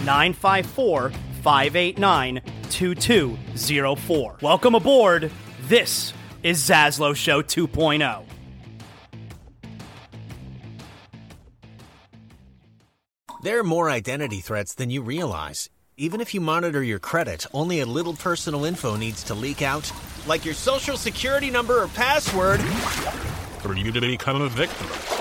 954 589 2204. Welcome aboard. This is Zaslow Show oh. 2.0. There are more identity threats than you realize. Even if you monitor your credit, only a little personal info needs to leak out, like your social security number or password. For you to become a victim.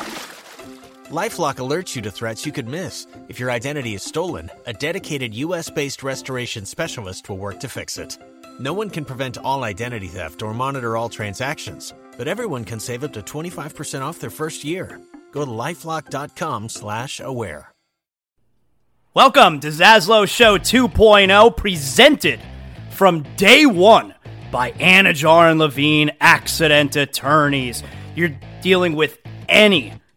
LifeLock alerts you to threats you could miss. If your identity is stolen, a dedicated US based restoration specialist will work to fix it. No one can prevent all identity theft or monitor all transactions, but everyone can save up to 25% off their first year. Go to lifelock.com/aware. Welcome to Zaslow Show 2.0, presented from day one by Anidjar and Levine Accident Attorneys. You're dealing with any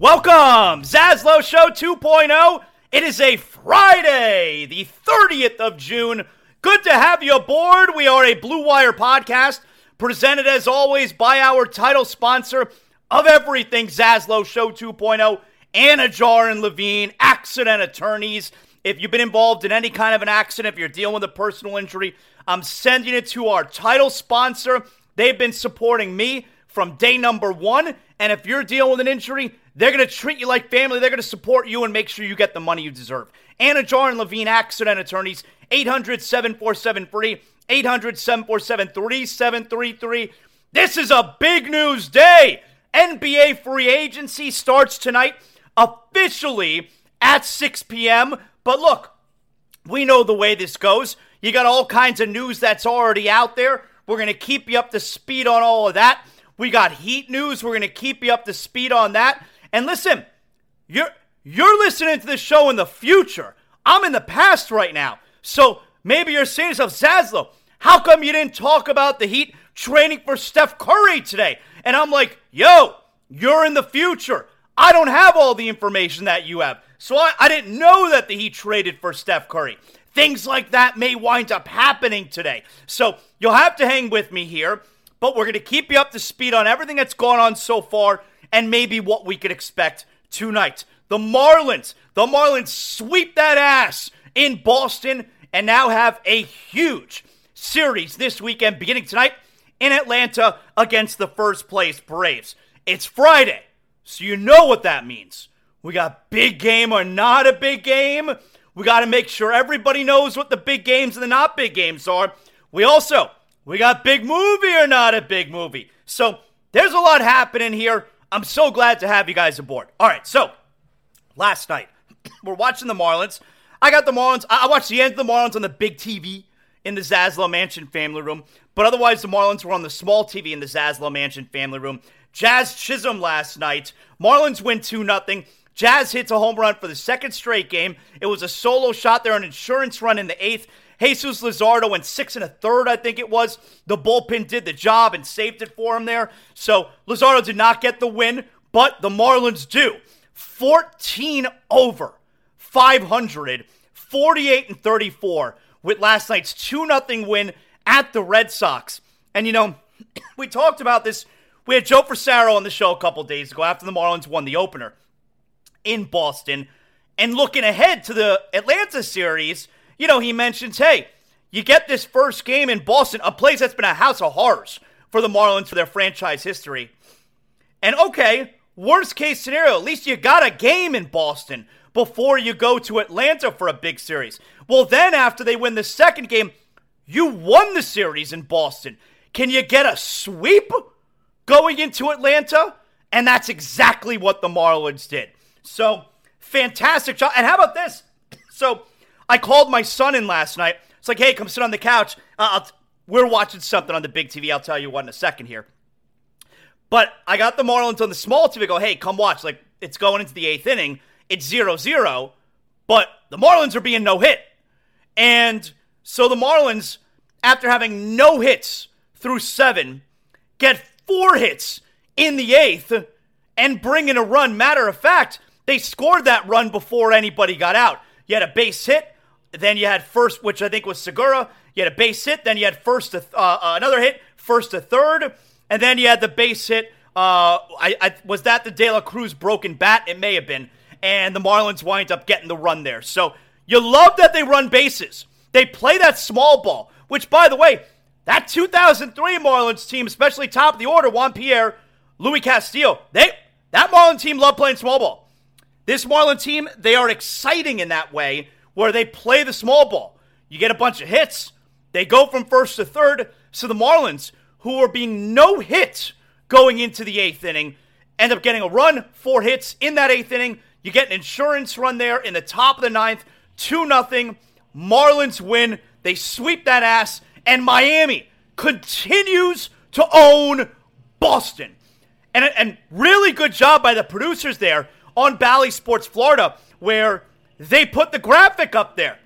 Welcome, Zaslow Show 2.0. It is a Friday, the 30th of June. Good to have you aboard. We are a Blue Wire podcast, presented as always by our title sponsor of everything Zaslow Show 2.0, Anidjar and Levine, accident attorneys. If you've been involved in any kind of an accident, if you're dealing with a personal injury, I'm sending it to our title sponsor. They've been supporting me from day number one. And if you're dealing with an injury, they're going to treat you like family. They're going to support you and make sure you get the money you deserve. Anidjar and Levine Accident Attorneys, 800 747 free, 800 747 3733. This is a big news day. NBA free agency starts tonight officially at 6 p.m. But look, we know the way this goes. You got all kinds of news that's already out there. We're going to keep you up to speed on all of that. We got Heat news. We're going to keep you up to speed on that. And listen, you're you're listening to this show in the future. I'm in the past right now. So maybe you're saying to yourself, Zaslow, how come you didn't talk about the Heat training for Steph Curry today? And I'm like, yo, you're in the future. I don't have all the information that you have. So I, I didn't know that the Heat traded for Steph Curry. Things like that may wind up happening today. So you'll have to hang with me here, but we're going to keep you up to speed on everything that's gone on so far and maybe what we could expect tonight. The Marlins, the Marlins sweep that ass in Boston and now have a huge series this weekend beginning tonight in Atlanta against the first place Braves. It's Friday, so you know what that means. We got big game or not a big game. We got to make sure everybody knows what the big games and the not big games are. We also we got big movie or not a big movie. So there's a lot happening here. I'm so glad to have you guys aboard. All right, so last night we're watching the Marlins. I got the Marlins. I watched the end of the Marlins on the big TV in the Zaslow Mansion family room, but otherwise the Marlins were on the small TV in the Zaslow Mansion family room. Jazz Chisholm last night. Marlins win 2 0. Jazz hits a home run for the second straight game. It was a solo shot there, an insurance run in the eighth. Jesus Luzardo went six and a third, I think it was. The bullpen did the job and saved it for him there. So Luzardo did not get the win, but the Marlins do. 14 over 500, 48 and 34 with last night's 2 0 win at the Red Sox. And you know, we talked about this. We had Joe Frisaro on the show a couple days ago after the Marlins won the opener in Boston. And looking ahead to the Atlanta series, you know, he mentions, hey, you get this first game in Boston, a place that's been a house of horrors for the Marlins for their franchise history. And okay, worst case scenario, at least you got a game in Boston before you go to Atlanta for a big series. Well, then after they win the second game, you won the series in Boston. Can you get a sweep going into Atlanta? And that's exactly what the Marlins did. So, fantastic job. And how about this? So, I called my son in last night. It's like, hey, come sit on the couch. Uh, we're watching something on the big TV. I'll tell you what in a second here. But I got the Marlins on the small TV. Go, hey, come watch. Like, it's going into the eighth inning. It's 0 0, but the Marlins are being no hit. And so the Marlins, after having no hits through seven, get four hits in the eighth and bring in a run. Matter of fact, they scored that run before anybody got out. You had a base hit, then you had first, which I think was Segura. You had a base hit, then you had first to uh, uh, another hit, first to third, and then you had the base hit. Uh, I, I, was that the De La Cruz broken bat? It may have been, and the Marlins wind up getting the run there. So you love that they run bases. They play that small ball, which, by the way, that 2003 Marlins team, especially top of the order, Juan Pierre, Luis Castillo, they that Marlins team loved playing small ball. This Marlins team, they are exciting in that way where they play the small ball. You get a bunch of hits, they go from first to third. So the Marlins, who are being no hit going into the eighth inning, end up getting a run, four hits in that eighth inning. You get an insurance run there in the top of the ninth, 2 nothing. Marlins win. They sweep that ass, and Miami continues to own Boston. And, and really good job by the producers there on Bally Sports Florida, where they put the graphic up there.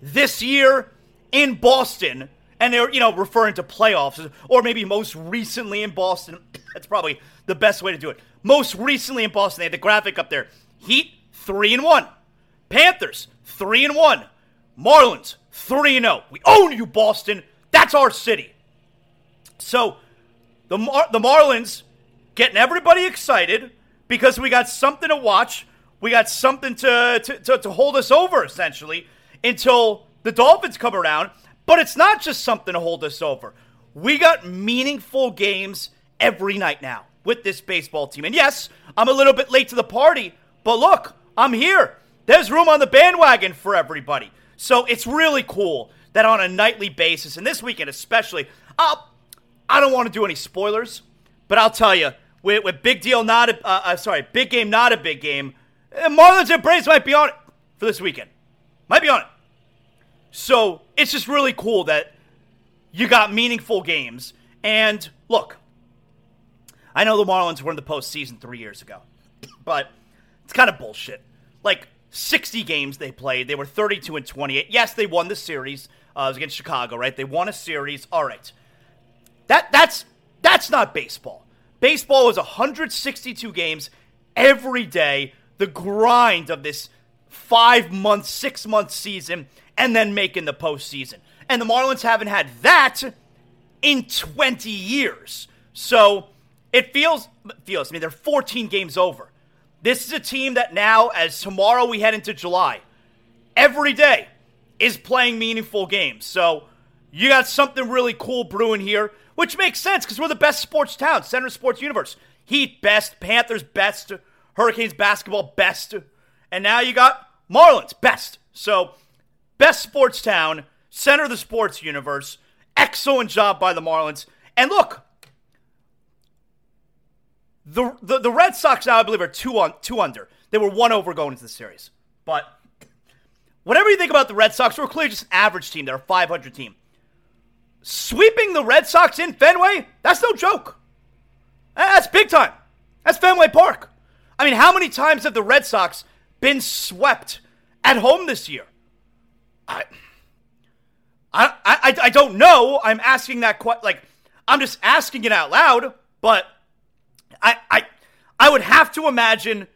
This year in Boston, and they're, you know, referring to playoffs, or maybe most recently in Boston. That's probably the best way to do it. Most recently in Boston, they had the graphic up there. Heat, 3 and 1. Panthers, 3 and 1. Marlins, 3 and 0. We own you, Boston. That's our city. So, the, Mar- the Marlins getting everybody excited because we got something to watch. We got something to, to, to, to hold us over, essentially, until the Dolphins come around. But it's not just something to hold us over. We got meaningful games every night now with this baseball team. And yes, I'm a little bit late to the party, but look, I'm here. There's room on the bandwagon for everybody. So it's really cool that on a nightly basis, and this weekend especially, I'll, I don't want to do any spoilers, but I'll tell you, with, with big deal not a, uh, uh, sorry, big game not a big game, Marlins and Braves might be on it for this weekend. Might be on it. So it's just really cool that you got meaningful games. And look, I know the Marlins were in the postseason three years ago, but it's kind of bullshit. Like 60 games they played, they were 32 and 28. Yes, they won the series. Uh, against Chicago, right? They won a series. All right, that that's that's not baseball. Baseball is 162 games every day. The grind of this five month, six month season, and then making the postseason. And the Marlins haven't had that in 20 years. So it feels feels. I mean, they're 14 games over. This is a team that now, as tomorrow we head into July, every day is playing meaningful games. So you got something really cool brewing here, which makes sense because we're the best sports town, center sports universe. Heat best, Panthers best, Hurricanes basketball best, and now you got Marlins best. So best sports town, center of the sports universe. Excellent job by the Marlins. And look, the, the, the Red Sox now, I believe, are two on two under. They were one over going into the series. But whatever you think about the Red Sox, we're clearly just an average team. They're a 500 team. Sweeping the Red Sox in Fenway, that's no joke. That's big time. That's Fenway Park. I mean, how many times have the Red Sox been swept at home this year? I, I, I, I don't know. I'm asking that question. Like, I'm just asking it out loud. But I, I, I would have to imagine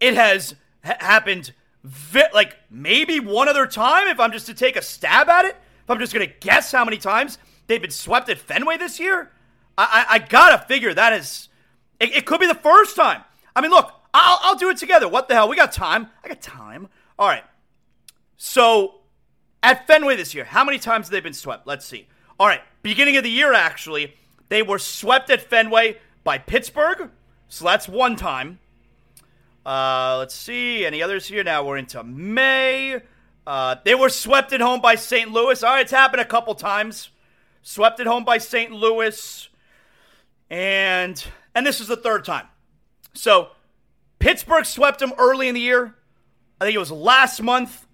it has ha- happened. Vi- like maybe one other time. If I'm just to take a stab at it, if I'm just gonna guess how many times they've been swept at Fenway this year, I, I, I gotta figure that is. It, it could be the first time. I mean, look, I'll, I'll do it together. What the hell? We got time. I got time. All right. So at Fenway this year, how many times have they been swept? Let's see. All right. Beginning of the year, actually, they were swept at Fenway by Pittsburgh. So that's one time. Uh, let's see. Any others here? Now we're into May. Uh, they were swept at home by St. Louis. All right, it's happened a couple times. Swept at home by St. Louis. And and this is the third time. So Pittsburgh swept them early in the year. I think it was last month.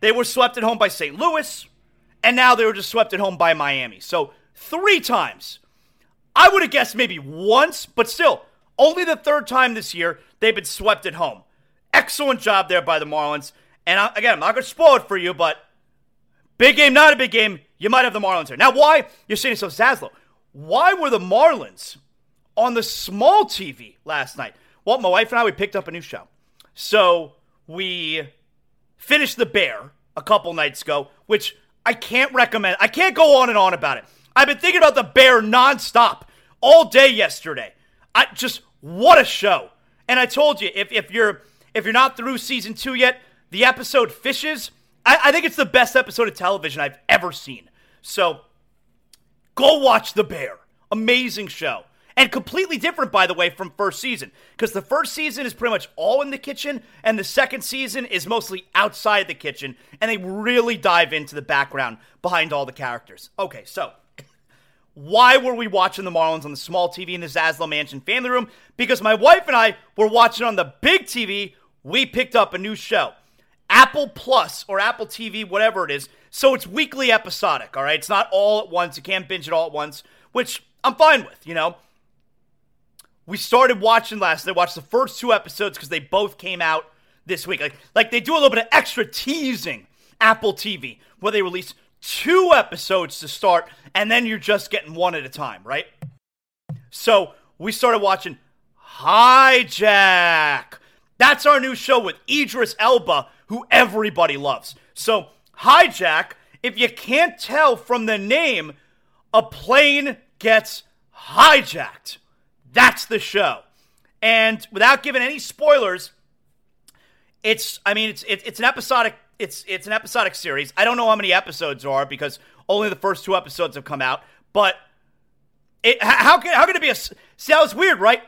They were swept at home by St. Louis, and now they were just swept at home by Miami. So three times. I would have guessed maybe once, but still, only the third time this year they've been swept at home. Excellent job there by the Marlins. And I, again, I'm not going to spoil it for you, but big game, not a big game. You might have the Marlins here. Now, why? You're saying so, Zaslow. Why were the Marlins on the small TV last night? Well, my wife and I, we picked up a new show. So we finished The Bear a couple nights ago, which I can't recommend. I can't go on and on about it. I've been thinking about The Bear nonstop all day yesterday. I just what a show. And I told you, if, if you're if you're not through season two yet, the episode Fishes, I, I think it's the best episode of television I've ever seen. So go watch The Bear. Amazing show. And completely different, by the way, from first season. Because the first season is pretty much all in the kitchen, and the second season is mostly outside the kitchen, and they really dive into the background behind all the characters. Okay, so why were we watching the Marlins on the small TV in the Zaslow Mansion family room? Because my wife and I were watching on the big TV. We picked up a new show, Apple Plus or Apple TV, whatever it is. So it's weekly episodic, all right? It's not all at once. You can't binge it all at once, which I'm fine with, you know? We started watching last night, watched the first two episodes because they both came out this week. Like, like they do a little bit of extra teasing Apple TV, where they release two episodes to start, and then you're just getting one at a time, right? So we started watching Hijack. That's our new show with Idris Elba, who everybody loves. So, Hijack, if you can't tell from the name, a plane gets hijacked. That's the show. And without giving any spoilers, it's I mean it's it's an episodic it's it's an episodic series. I don't know how many episodes are because only the first two episodes have come out. But it how can how can it be a see that was weird, right?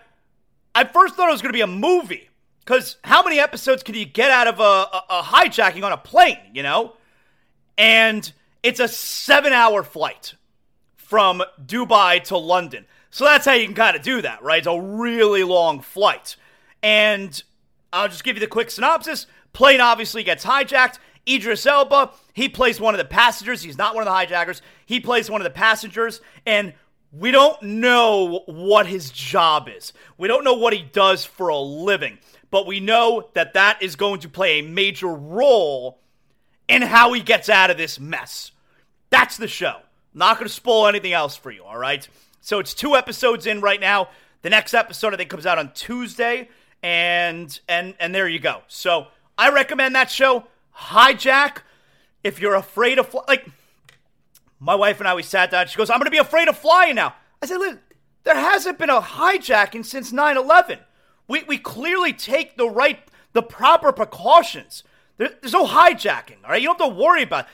I first thought it was going to be a movie because how many episodes can you get out of a, a, a hijacking on a plane? You know, and it's a seven-hour flight from Dubai to London. So that's how you can kind of do that, right? It's a really long flight. And I'll just give you the quick synopsis. Plane obviously gets hijacked. Idris Elba, he plays one of the passengers. He's not one of the hijackers. He plays one of the passengers. And we don't know what his job is. We don't know what he does for a living. But we know that that is going to play a major role in how he gets out of this mess. That's the show. Not going to spoil anything else for you, all right? So it's two episodes in right now. The next episode I think comes out on Tuesday, and and and there you go. So I recommend that show. Hijack. If you're afraid of fly, like my wife and I, we sat down. She goes, "I'm going to be afraid of flying now." I said, "Listen, there hasn't been a hijacking since 9/11. We we clearly take the right, the proper precautions. There, there's no hijacking. All right, you don't have to worry about." It.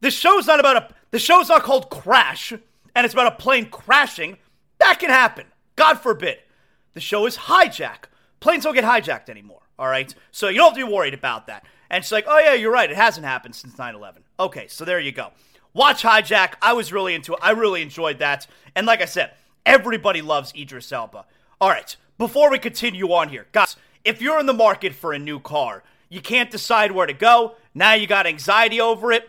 The show's not about a. The show's not called Crash, and it's about a plane crashing. That can happen. God forbid. The show is hijack. Planes don't get hijacked anymore. All right, so you don't have to be worried about that. And she's like, "Oh yeah, you're right. It hasn't happened since 9/11." Okay, so there you go. Watch Hijack. I was really into it. I really enjoyed that. And like I said, everybody loves Idris Elba. All right, before we continue on here, guys, if you're in the market for a new car, you can't decide where to go. Now you got anxiety over it.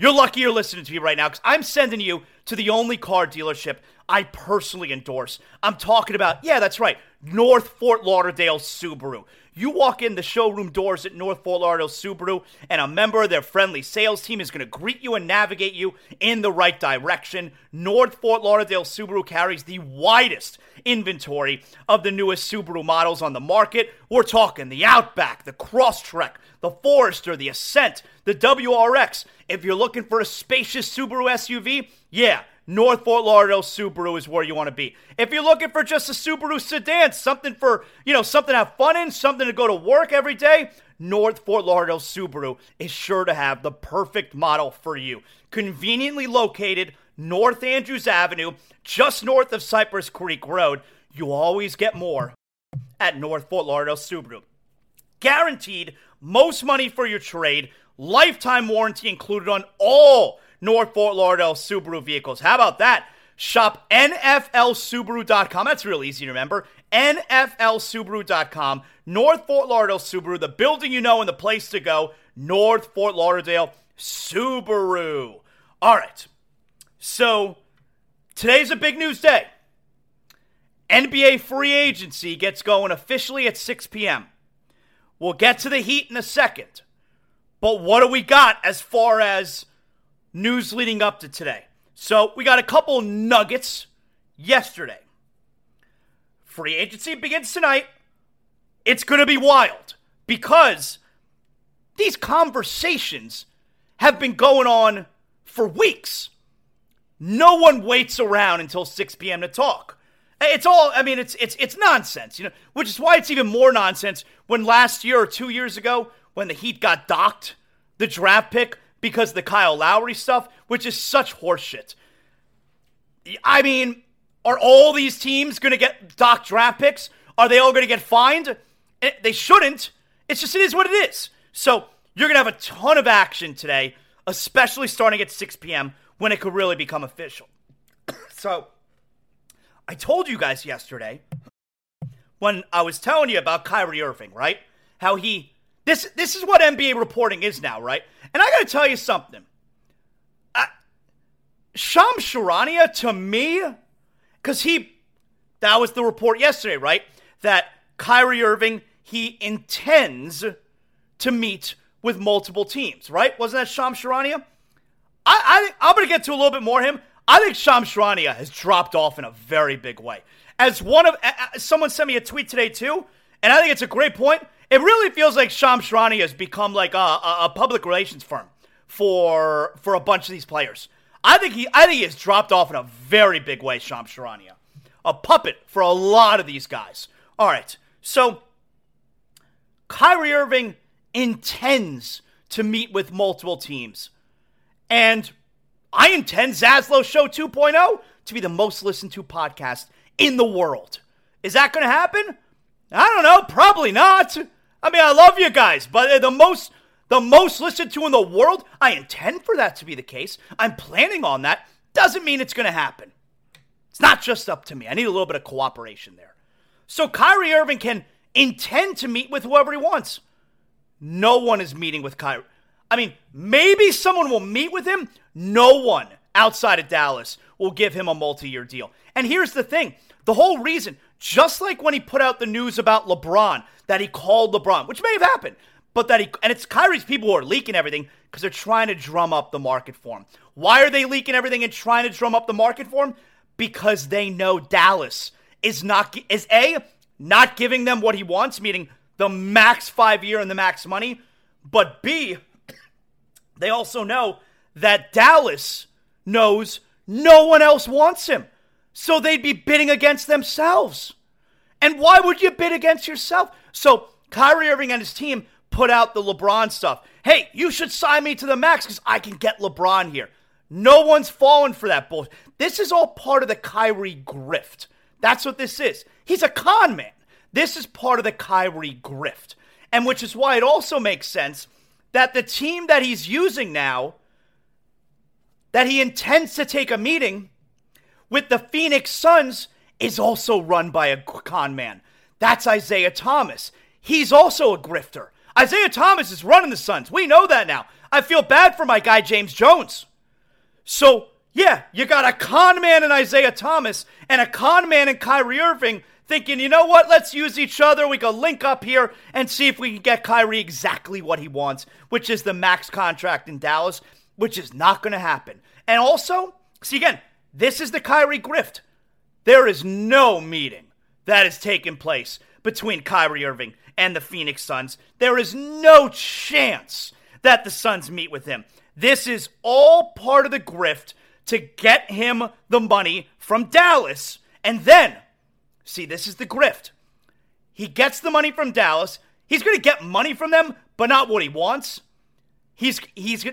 You're lucky you're listening to me right now because I'm sending you to the only car dealership I personally endorse. I'm talking about, yeah, that's right, North Fort Lauderdale Subaru. You walk in the showroom doors at North Fort Lauderdale Subaru, and a member of their friendly sales team is going to greet you and navigate you in the right direction. North Fort Lauderdale Subaru carries the widest inventory of the newest Subaru models on the market. We're talking the Outback, the Crosstrek, the Forester, the Ascent, the WRX. If you're looking for a spacious Subaru SUV, yeah, North Fort Lauderdale Subaru is where you want to be. If you're looking for just a Subaru sedan, something for, you know, something to have fun in, something to go to work every day, North Fort Lauderdale Subaru is sure to have the perfect model for you. Conveniently located North Andrews Avenue, just north of Cypress Creek Road. You always get more at North Fort Lauderdale Subaru. Guaranteed most money for your trade, lifetime warranty included on all North Fort Lauderdale Subaru vehicles. How about that? Shop NFLSubaru.com. That's real easy to remember. NFLSubaru.com. North Fort Lauderdale Subaru, the building you know and the place to go. North Fort Lauderdale Subaru. All right. So today's a big news day. NBA free agency gets going officially at 6 p.m. We'll get to the Heat in a second. But what do we got as far as news leading up to today. So we got a couple nuggets yesterday. Free agency begins tonight. It's going to be wild because these conversations have been going on for weeks. No one waits around until 6 p.m. to talk. It's all I mean it's it's it's nonsense, you know, which is why it's even more nonsense when last year or 2 years ago when the Heat got docked the draft pick because the Kyle Lowry stuff, which is such horseshit. I mean, are all these teams going to get dock draft picks? Are they all going to get fined? Eh, they shouldn't. It's just, it is what it is. So you're going to have a ton of action today, especially starting at 6 p.m. when it could really become official. so I told you guys yesterday when I was telling you about Kyrie Irving, right? How he this this is what NBA reporting is now, right? And I got to tell you something. Shams Charania to me, because he that was the report yesterday, right? That Kyrie Irving he intends to meet with multiple teams, right? Wasn't that Shams Charania? I, I I'm gonna get to a little bit more him. I think Shams Charania has dropped off in a very big way. As one of someone sent me a tweet today too, and I think it's a great point. It really feels like Shams Charania has become like a, a, a, public relations firm for for a bunch of these players. I think he I think he has dropped off in a very big way, Shams Charania. A puppet for a lot of these guys. All right. So Kyrie Irving intends to meet with multiple teams. And I intend Zaslow Show 2.0 to be the most listened to podcast in the world. Is that going to happen? I don't know. Probably not. I mean, I love you guys, but uh, the most the most listened to in the world, I intend for that to be the case. I'm planning on that. Doesn't mean it's going to happen. It's not just up to me. I need a little bit of cooperation there. So Kyrie Irving can intend to meet with whoever he wants. No one is meeting with Kyrie. I mean, maybe someone will meet with him. No one outside of Dallas will give him a multi year deal. And here's the thing the whole reason, just like when he put out the news about LeBron, that he called LeBron, which may have happened, but that he, and it's Kyrie's people who are leaking everything because they're trying to drum up the market for him. Why are they leaking everything and trying to drum up the market for him? Because they know Dallas is not, is A, not giving them what he wants, meaning the max five year and the max money, but B, they also know that Dallas knows no one else wants him. So they'd be bidding against themselves. And why would you bid against yourself? So Kyrie Irving and his team put out the LeBron stuff. Hey, you should sign me to the max because I can get LeBron here. No one's fallen for that bullshit. This is all part of the Kyrie grift. That's what this is. He's a con man. This is part of the Kyrie grift. And which is why it also makes sense that the team that he's using now, that he intends to take a meeting with the Phoenix Suns, is also run by a con man. That's Isiah Thomas. He's also a grifter. Isiah Thomas is running the Suns. We know that now. I feel bad for my guy, James Jones. So, yeah, you got a con man in Isiah Thomas and a con man in Kyrie Irving thinking, you know what, let's use each other. We go link up here and see if we can get Kyrie exactly what he wants, which is the max contract in Dallas, which is not going to happen. And also, see again, this is the Kyrie grift. There is no meeting that has taken place between Kyrie Irving and the Phoenix Suns. There is no chance that the Suns meet with him. This is all part of the grift to get him the money from Dallas. And then See, this is the grift. He gets the money from Dallas. He's going to get money from them, but not what he wants. He's he's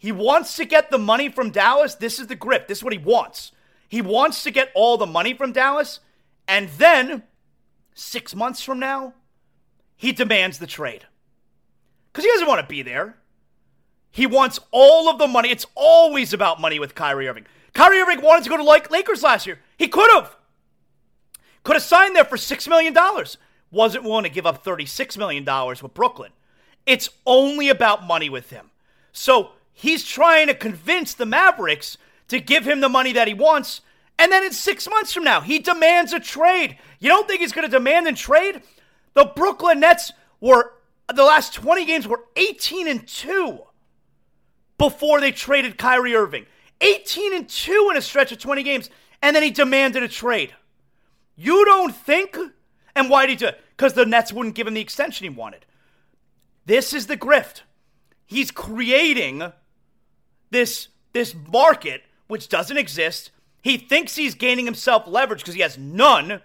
he wants to get the money from Dallas. This is the grip. This is what he wants. He wants to get all the money from Dallas, and then 6 months from now, he demands the trade. Cuz he doesn't want to be there. He wants all of the money. It's always about money with Kyrie Irving. Kyrie Irving wanted to go to like Lakers last year. He could have. Could have signed there for $6 million. Wasn't willing to give up $36 million with Brooklyn. It's only about money with him. So he's trying to convince the Mavericks to give him the money that he wants. And then in six months from now, he demands a trade. You don't think he's going to demand a trade? The Brooklyn Nets were, the last 20 games were 18 and 2 before they traded Kyrie Irving. 18 and 2 in a stretch of 20 games. And then he demanded a trade. You don't think? And why did he do it? Because the Nets wouldn't give him the extension he wanted. This is the grift. He's creating this, this market which doesn't exist. He thinks he's gaining himself leverage because he has none.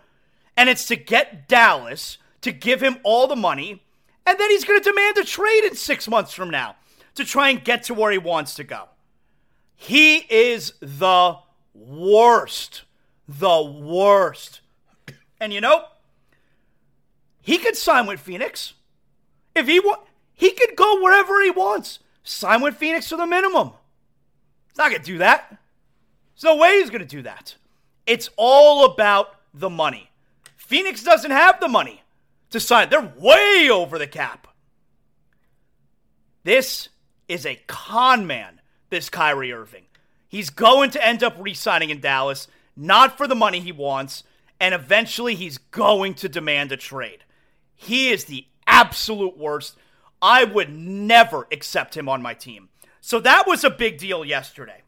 And it's to get Dallas to give him all the money. And then he's going to demand a trade in six months from now to try and get to where he wants to go. He is the worst. The worst. And you know, he could sign with Phoenix. If he want, he could go wherever he wants. Sign with Phoenix for the minimum. He's not going to do that. There's no way he's going to do that. It's all about the money. Phoenix doesn't have the money to sign. They're way over the cap. This is a con man, this Kyrie Irving. He's going to end up re signing in Dallas, not for the money he wants, and eventually he's going to demand a trade. He is the absolute worst. I would never accept him on my team. So that was a big deal yesterday.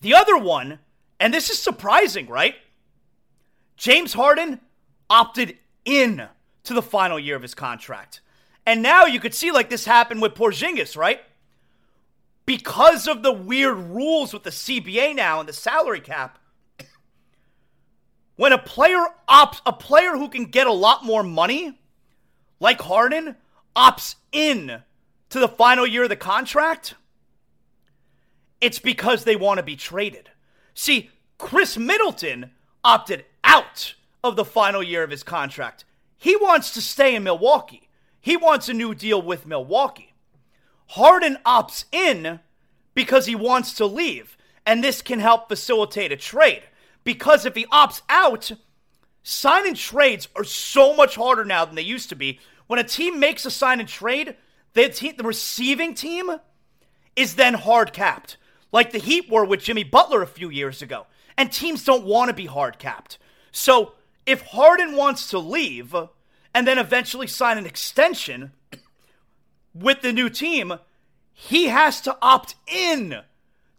The other one, and this is surprising, right? James Harden opted in to the final year of his contract. And now you could see like this happened with Porzingis, right? Because of the weird rules with the CBA now and the salary cap, when a player opts, a player who can get a lot more money, like Harden, opts in to the final year of the contract, it's because they want to be traded. See, Khris Middleton opted out of the final year of his contract. He wants to stay in Milwaukee. He wants a new deal with Milwaukee. Harden opts in because he wants to leave, and this can help facilitate a trade because if he opts out, sign and trades are so much harder now than they used to be. When a team makes a sign and trade, the, team, the receiving team is then hard capped, like the Heat were with Jimmy Butler a few years ago. And teams don't want to be hard capped. So if Harden wants to leave and then eventually sign an extension with the new team, he has to opt in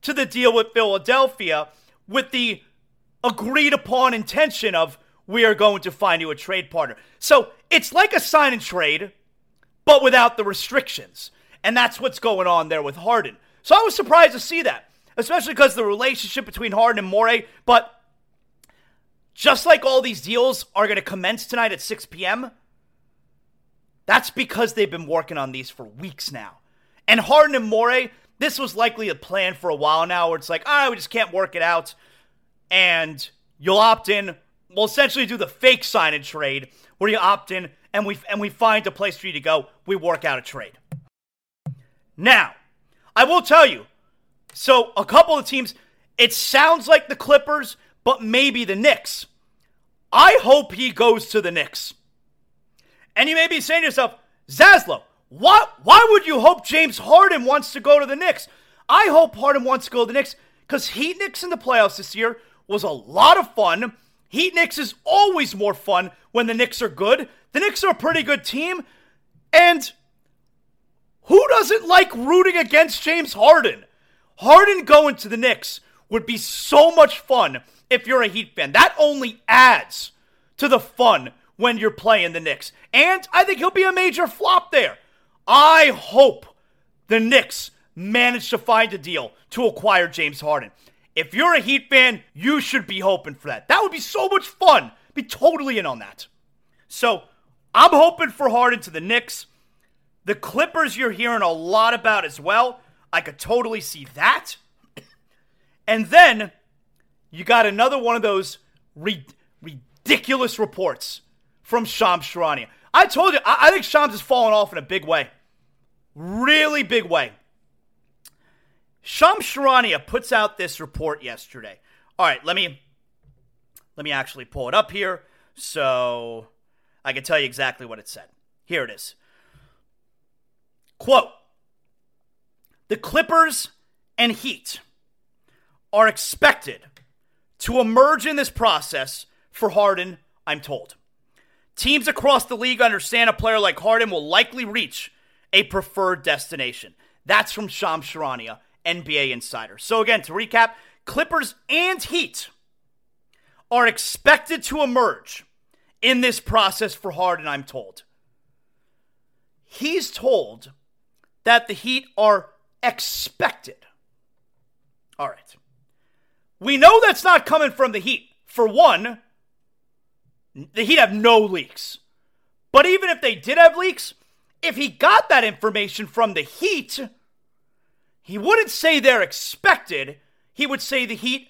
to the deal with Philadelphia with the agreed upon intention of we are going to find you a trade partner. So it's like a sign and trade, but without the restrictions. And that's what's going on there with Harden. So I was surprised to see that, especially because the relationship between Harden and Morey. But just like all these deals are going to commence tonight at 6 p.m., that's because they've been working on these for weeks now. And Harden and Morey, this was likely a plan for a while now where it's like, ah, we just can't work it out and you'll opt in. We'll essentially do the fake sign and trade where you opt in and we and we find a place for you to go. We work out a trade. Now, I will tell you. So a couple of teams. It sounds like the Clippers, but maybe the Knicks. I hope he goes to the Knicks. And you may be saying to yourself, Zaslow, what? Why would you hope James Harden wants to go to the Knicks? I hope Harden wants to go to the Knicks because Heat Knicks in the playoffs this year was a lot of fun. Heat Knicks is always more fun when the Knicks are good. The Knicks are a pretty good team. And who doesn't like rooting against James Harden? Harden going to the Knicks would be so much fun if you're a Heat fan. That only adds to the fun when you're playing the Knicks. And I think he'll be a major flop there. I hope the Knicks manage to find a deal to acquire James Harden. If you're a Heat fan, you should be hoping for that. That would be so much fun. Be totally in on that. So I'm hoping for Harden to the Knicks. The Clippers, you're hearing a lot about as well. I could totally see that. And then you got another one of those re- ridiculous reports from Shams Charania. I told you, I, I think Shams has fallen off in a big way. Really big way. Shams Charania puts out this report yesterday. All right, let me let me actually pull it up here so I can tell you exactly what it said. Here it is. Quote The Clippers and Heat are expected to emerge in this process for Harden, I'm told. Teams across the league understand a player like Harden will likely reach a preferred destination. That's from Sham Charania NBA Insider. So, again, to recap, Clippers and Heat are expected to emerge in this process for Harden, I'm told. He's told that the Heat are expected. All right. We know that's not coming from the Heat. For one, the Heat have no leaks. But even if they did have leaks, if he got that information from the Heat, he wouldn't say they're expected. He would say the Heat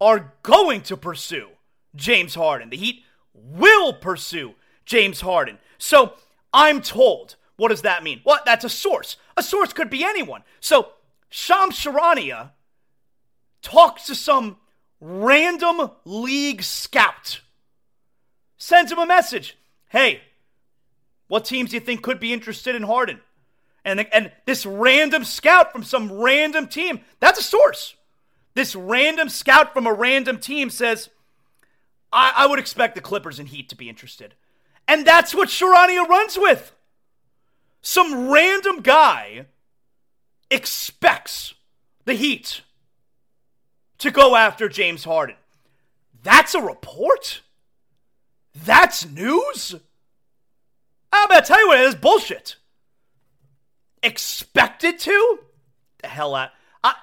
are going to pursue James Harden. The Heat will pursue James Harden. So I'm told. What does that mean? Well, that's a source. A source could be anyone. So Shams Charania talks to some random league scout, sends him a message. Hey, what teams do you think could be interested in Harden? And, and this random scout from some random team, that's a source. This random scout from a random team says, I, I would expect the Clippers and Heat to be interested. And that's what Charania runs with. Some random guy expects the Heat to go after James Harden. That's a report? That's news? Ah, I'm gonna tell you what it is bullshit expected to? The hell out. I,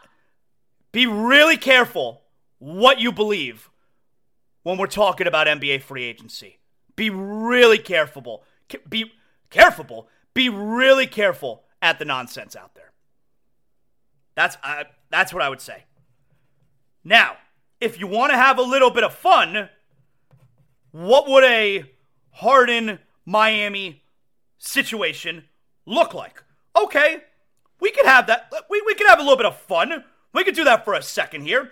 be really careful what you believe when we're talking about NBA free agency. Be really careful. Be careful. Be really careful at the nonsense out there. That's uh, that's what I would say. Now, if you want to have a little bit of fun, what would a Harden Miami situation look like? okay, we could have that. We, we could have a little bit of fun. We could do that for a second here.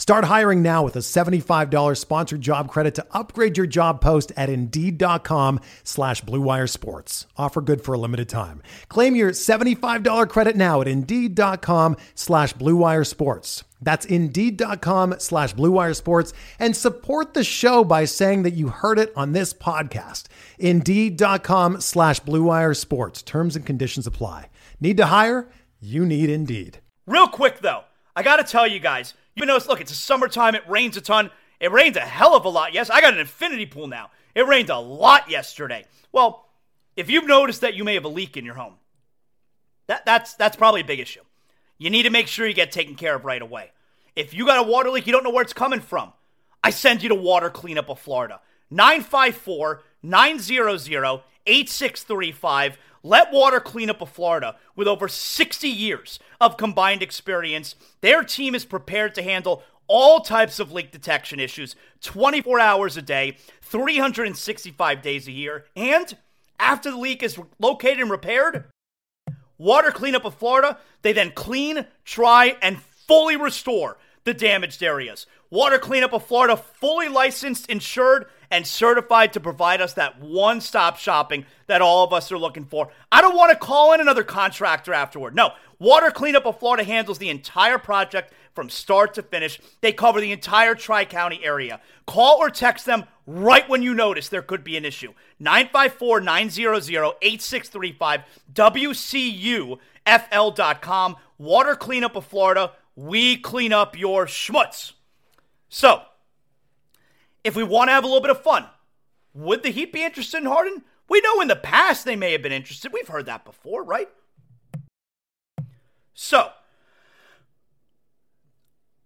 Start hiring now with a $75 sponsored job credit to upgrade your job post at Indeed.com slash BlueWire Sports. Offer good for a limited time. Claim your $75 credit now at Indeed.com slash BlueWire Sports. That's Indeed.com slash BlueWire Sports and support the show by saying that you heard it on this podcast. Indeed.com slash BlueWire Sports. Terms and conditions apply. Need to hire? You need Indeed. Real quick, though, I got to tell you guys, you know, look, it's summertime. It rains a ton. It rains a hell of a lot. Yes, I got an infinity pool now. It rained a lot yesterday. Well, if you've noticed that you may have a leak in your home, that, that's, that's probably a big issue. You need to make sure you get taken care of right away. If you got a water leak, you don't know where it's coming from. I send you to Water Cleanup of Florida. 954 900 8635. Let Water Cleanup of Florida, with over 60 years of combined experience, their team is prepared to handle all types of leak detection issues 24 hours a day, 365 days a year. And after the leak is located and repaired, Water Cleanup of Florida, they then clean, try, and fully restore the damaged areas. Water Cleanup of Florida, fully licensed, insured, and certified to provide us that one stop shopping that all of us are looking for. I don't want to call in another contractor afterward. No, Water Cleanup of Florida handles the entire project from start to finish. They cover the entire Tri County area. Call or text them right when you notice there could be an issue. 954 900 8635 WCUFL.com. Water Cleanup of Florida. We clean up your schmutz. So, if we want to have a little bit of fun, would the Heat be interested in Harden? We know in the past they may have been interested. We've heard that before, right? So,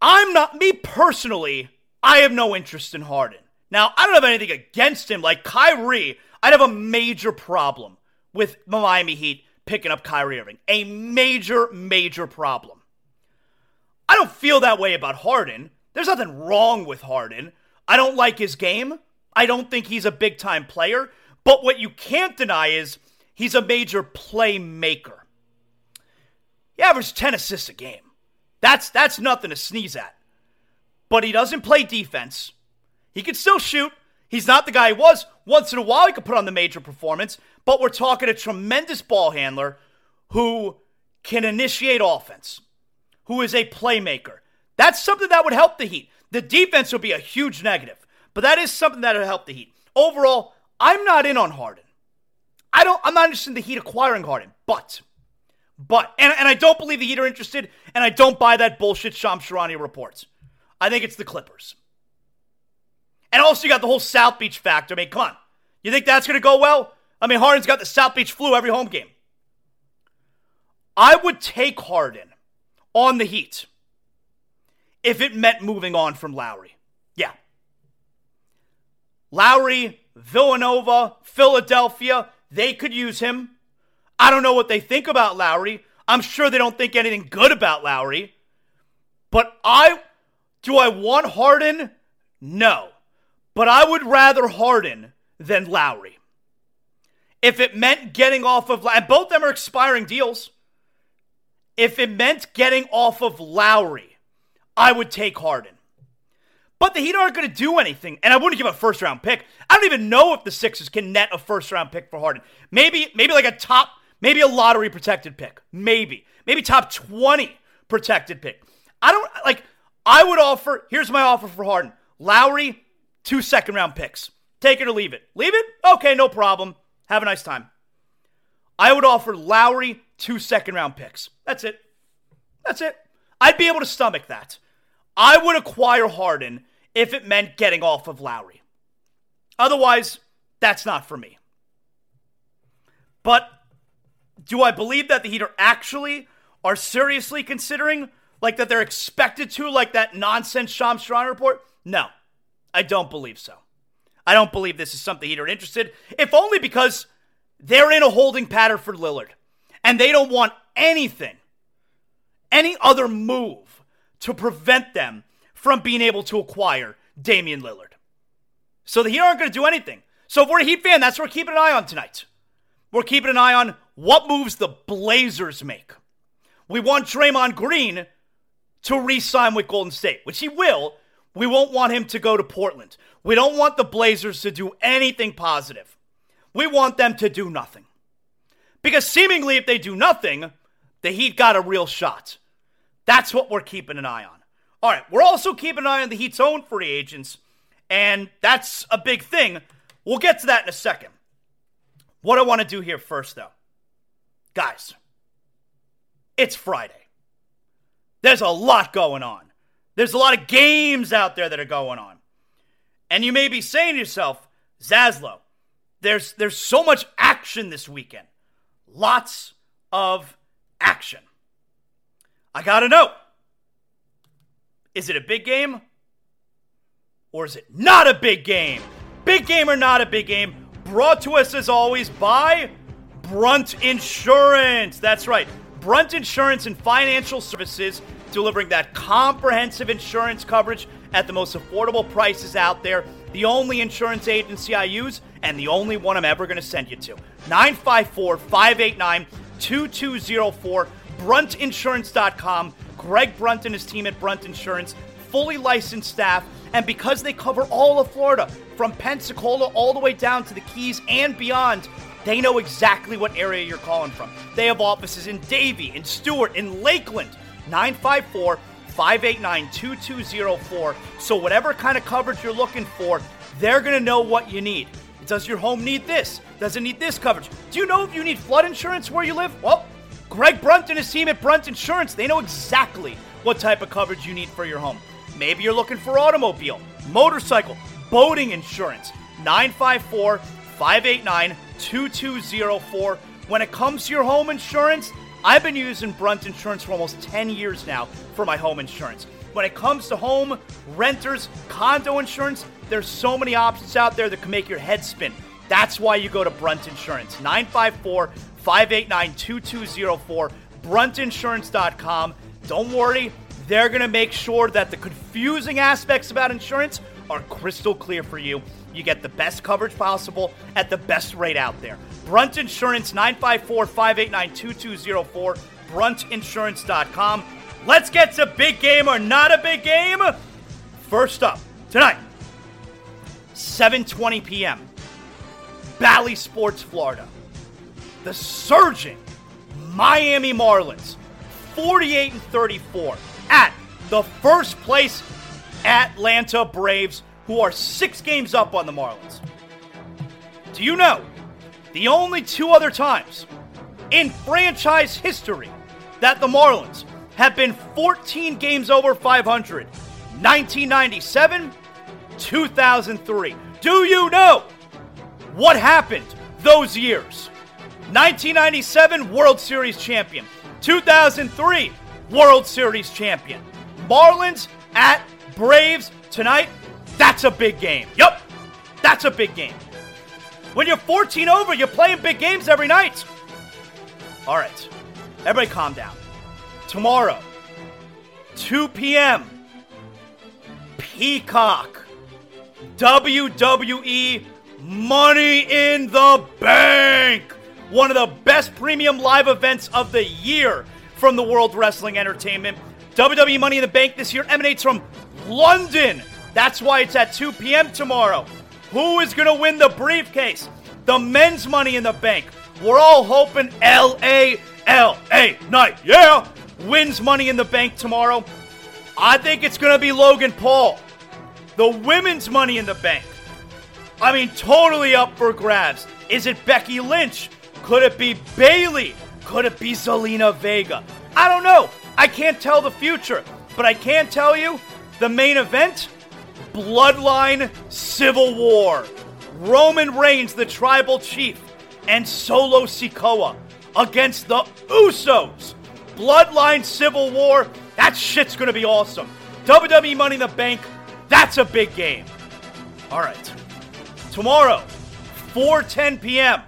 I'm not, me personally, I have no interest in Harden. Now, I don't have anything against him. Like Kyrie, I'd have a major problem with the Miami Heat picking up Kyrie Irving. A major, major problem. I don't feel that way about Harden. There's nothing wrong with Harden. I don't like his game. I don't think he's a big time player. But what you can't deny is he's a major playmaker. He averaged 10 assists a game. That's that's nothing to sneeze at. But he doesn't play defense. He can still shoot. He's not the guy he was. Once in a while, he could put on the major performance. But we're talking a tremendous ball handler who can initiate offense, who is a playmaker. That's something that would help the Heat. The defense will be a huge negative, but that is something that'll help the Heat. Overall, I'm not in on Harden. I don't. I'm not interested in the Heat acquiring Harden, but, but, and, and I don't believe the Heat are interested, and I don't buy that bullshit Shams Charania reports. I think it's the Clippers. And also, you got the whole South Beach factor. I mean, come on. You think that's going to go well? I mean, Harden's got the South Beach flu every home game. I would take Harden on the Heat if it meant moving on from Lowry. Yeah. Lowry, Villanova, Philadelphia, they could use him. I don't know what they think about Lowry. I'm sure they don't think anything good about Lowry. But I do I want Harden? No. But I would rather Harden than Lowry. If it meant getting off of and both of them are expiring deals. If it meant getting off of Lowry, I would take Harden. But the Heat aren't going to do anything, and I wouldn't give a first round pick. I don't even know if the Sixers can net a first round pick for Harden. Maybe, maybe like a top, maybe a lottery protected pick. Maybe, maybe top twenty protected pick. I don't like. I would offer. Here's my offer for Harden: Lowry, two second round picks. Take it or leave it. Leave it? Okay, no problem. Have a nice time. I would offer Lowry two second round picks. That's it. That's it. I'd be able to stomach that. I would acquire Harden if it meant getting off of Lowry. Otherwise, that's not for me. But do I believe that the Heat are actually are seriously considering like that they're expected to like that nonsense Shams Charania report? No. I don't believe so. I don't believe this is something Heat are interested, if only because they're in a holding pattern for Lillard. And they don't want anything, any other move to prevent them from being able to acquire Damian Lillard. So the Heat aren't going to do anything. So if we're a Heat fan, that's what we're keeping an eye on tonight. We're keeping an eye on what moves the Blazers make. We want Draymond Green to re sign with Golden State, which he will we won't want him to go to Portland. We don't want the Blazers to do anything positive. We want them to do nothing. Because seemingly, if they do nothing, the Heat got a real shot. That's what we're keeping an eye on. All right, we're also keeping an eye on the Heat's own free agents, and that's a big thing. We'll get to that in a second. What I want to do here first, though, guys, it's Friday. There's a lot going on. There's a lot of games out there that are going on. And you may be saying to yourself, Zaslow, there's there's so much action this weekend. Lots of action. I got to know. Is it a big game? Or is it not a big game? Big game or not a big game? brought to us as always by Brunt Insurance. That's right, Brunt Insurance and Financial Services, delivering that comprehensive insurance coverage at the most affordable prices out there. The only insurance agency I use, and the only one I'm ever going to send you to. 954 589 2204, bruntinsurance.com. Greg Brunt and his team at Brunt Insurance, fully licensed staff, and because they cover all of Florida, from Pensacola all the way down to the Keys and beyond, they know exactly what area you're calling from. They have offices in Davie, in Stuart, in Lakeland. 954 589 2204. So, whatever kind of coverage you're looking for, they're going to know what you need. Does your home need this? Does it need this coverage? Do you know if you need flood insurance where you live? Well, Greg Brunt and his team at Brunt Insurance, they know exactly what type of coverage you need for your home. Maybe you're looking for automobile, motorcycle, boating insurance. 954 589 2204. When it comes to your home insurance, I've been using Brunt Insurance for almost 10 years now for my home insurance. When it comes to home, renters, condo insurance, there's so many options out there that can make your head spin. That's why you go to Brunt Insurance. 954 589 2204, bruntinsurance.com. Don't worry, they're going to make sure that the confusing aspects about insurance are crystal clear for you. You get the best coverage possible at the best rate out there. Brunt Insurance, 954 589 2204, bruntinsurance.com. Let's get to big game or not a big game. First up, tonight, 7:20 p.m. Bally Sports, Florida. The surging Miami Marlins, 48 and 34, at the first place Atlanta Braves, who are six games up on the Marlins. Do you know the only two other times in franchise history that the Marlins have been 14 games over 500? 1997, 2003. Do you know what happened those years? 1997 World Series champion, 2003 World Series champion. Marlins at Braves tonight. That's a big game. Yup, that's a big game. When you're 14 over, you're playing big games every night. All right, everybody calm down. Tomorrow, 2 p.m., Peacock, WWE Money in the Bank. One of the best premium live events of the year from the World Wrestling Entertainment. WWE Money in the Bank this year emanates from London. That's why it's at 2 p.m. tomorrow. Who is going to win the briefcase? The men's Money in the Bank. We're all hoping LA, LA Knight, yeah, wins Money in the Bank tomorrow. I think it's going to be Logan Paul. The women's Money in the Bank. I mean, totally up for grabs. Is it Becky Lynch? Could it be Bayley? Could it be Zelina Vega? I don't know. I can't tell the future, but I can tell you the main event Bloodline Civil War. Roman Reigns, the tribal chief, and Solo Sikoa against the Usos. Bloodline Civil War. That shit's gonna be awesome. WWE Money in the Bank. That's a big game. All right. Tomorrow, 4:10 p.m.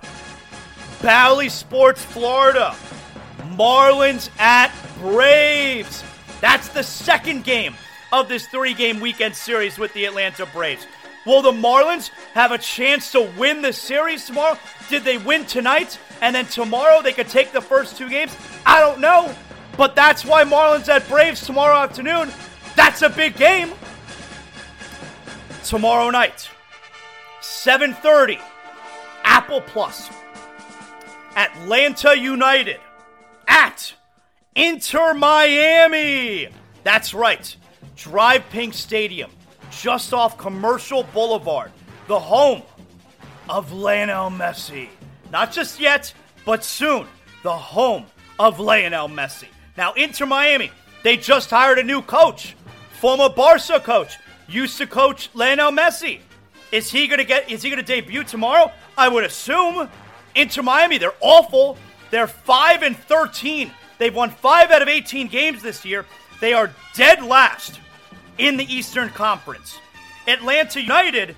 Bally Sports, Florida. Marlins at Braves. That's the second game of this three game weekend series with the Atlanta Braves. Will the Marlins have a chance to win the series tomorrow? Did they win tonight? And then tomorrow they could take the first two games? I don't know. But that's why Marlins at Braves tomorrow afternoon. That's a big game. Tomorrow night, 7:30, Apple Plus. Atlanta United at Inter Miami. That's right. DRV PNK Stadium, just off Commercial Boulevard, the home of Lionel Messi. Not just yet, but soon, the home of Lionel Messi. Now, Inter Miami, they just hired a new coach, former Barca coach, used to coach Lionel Messi. Is he gonna get? Is he gonna debut tomorrow? I would assume. Inter Miami, they're awful. They're five and thirteen. They've won five out of eighteen games this year. They are dead last in the Eastern Conference. Atlanta United,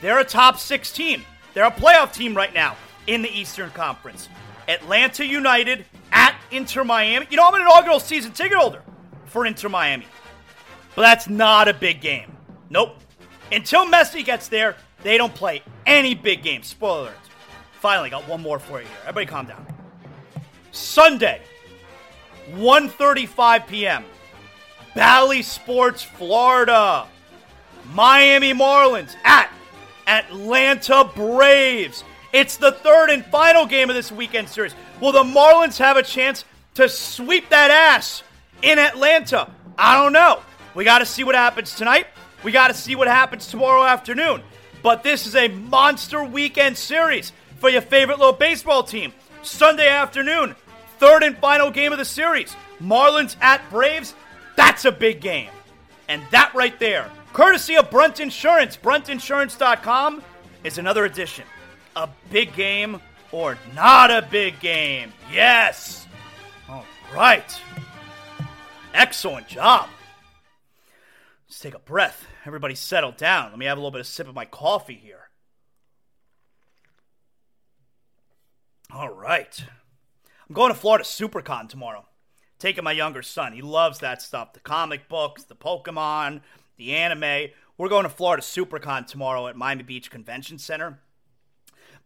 they're a top six team. They're a playoff team right now in the Eastern Conference. Atlanta United at Inter Miami. You know, I'm an inaugural season ticket holder for Inter Miami. But that's not a big game. Nope. Until Messi gets there, they don't play any big games. Spoiler. Finally, got one more for you here. Everybody calm down. Sunday, 1.35 p.m. Bally Sports, Florida. Miami Marlins at Atlanta Braves. It's the third and final game of this weekend series. Will the Marlins have a chance to sweep that ass in Atlanta? I don't know. We got to see what happens tonight. We got to see what happens tomorrow afternoon. But this is a monster weekend series for your favorite little baseball team. Sunday afternoon, third and final game of the series. Marlins at Braves. That's a big game. And that right there, courtesy of Brunt Insurance, bruntinsurance.com, is another edition. A big game or not a big game. Yes. All right. Excellent job. Let's take a breath. Everybody settle down. Let me have a little bit of sip of my coffee here. All right. I'm going to Florida SuperCon tomorrow. Taking my younger son. He loves that stuff the comic books, the Pokemon, the anime. We're going to Florida SuperCon tomorrow at Miami Beach Convention Center.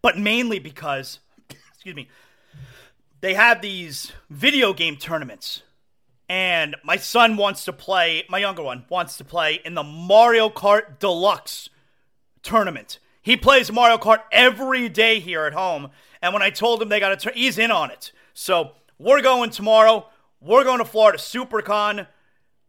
But mainly because, excuse me, they have these video game tournaments. And my son wants to play, my younger one wants to play in the Mario Kart Deluxe tournament. He plays Mario Kart every day here at home. And when I told him they got to turn, he's in on it. So we're going tomorrow. We're going to Florida SuperCon.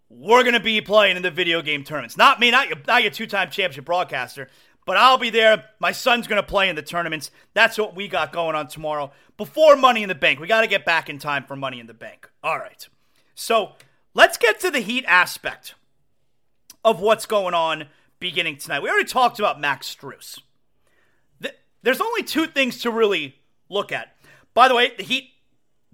We're going to be playing in the video game tournaments. Not me, not your, not your two time championship broadcaster, but I'll be there. My son's going to play in the tournaments. That's what we got going on tomorrow before Money in the Bank. We got to get back in time for Money in the Bank. All right. So let's get to the Heat aspect of what's going on beginning tonight. We already talked about Max Strus. There's only two things to really look at. By the way, the Heat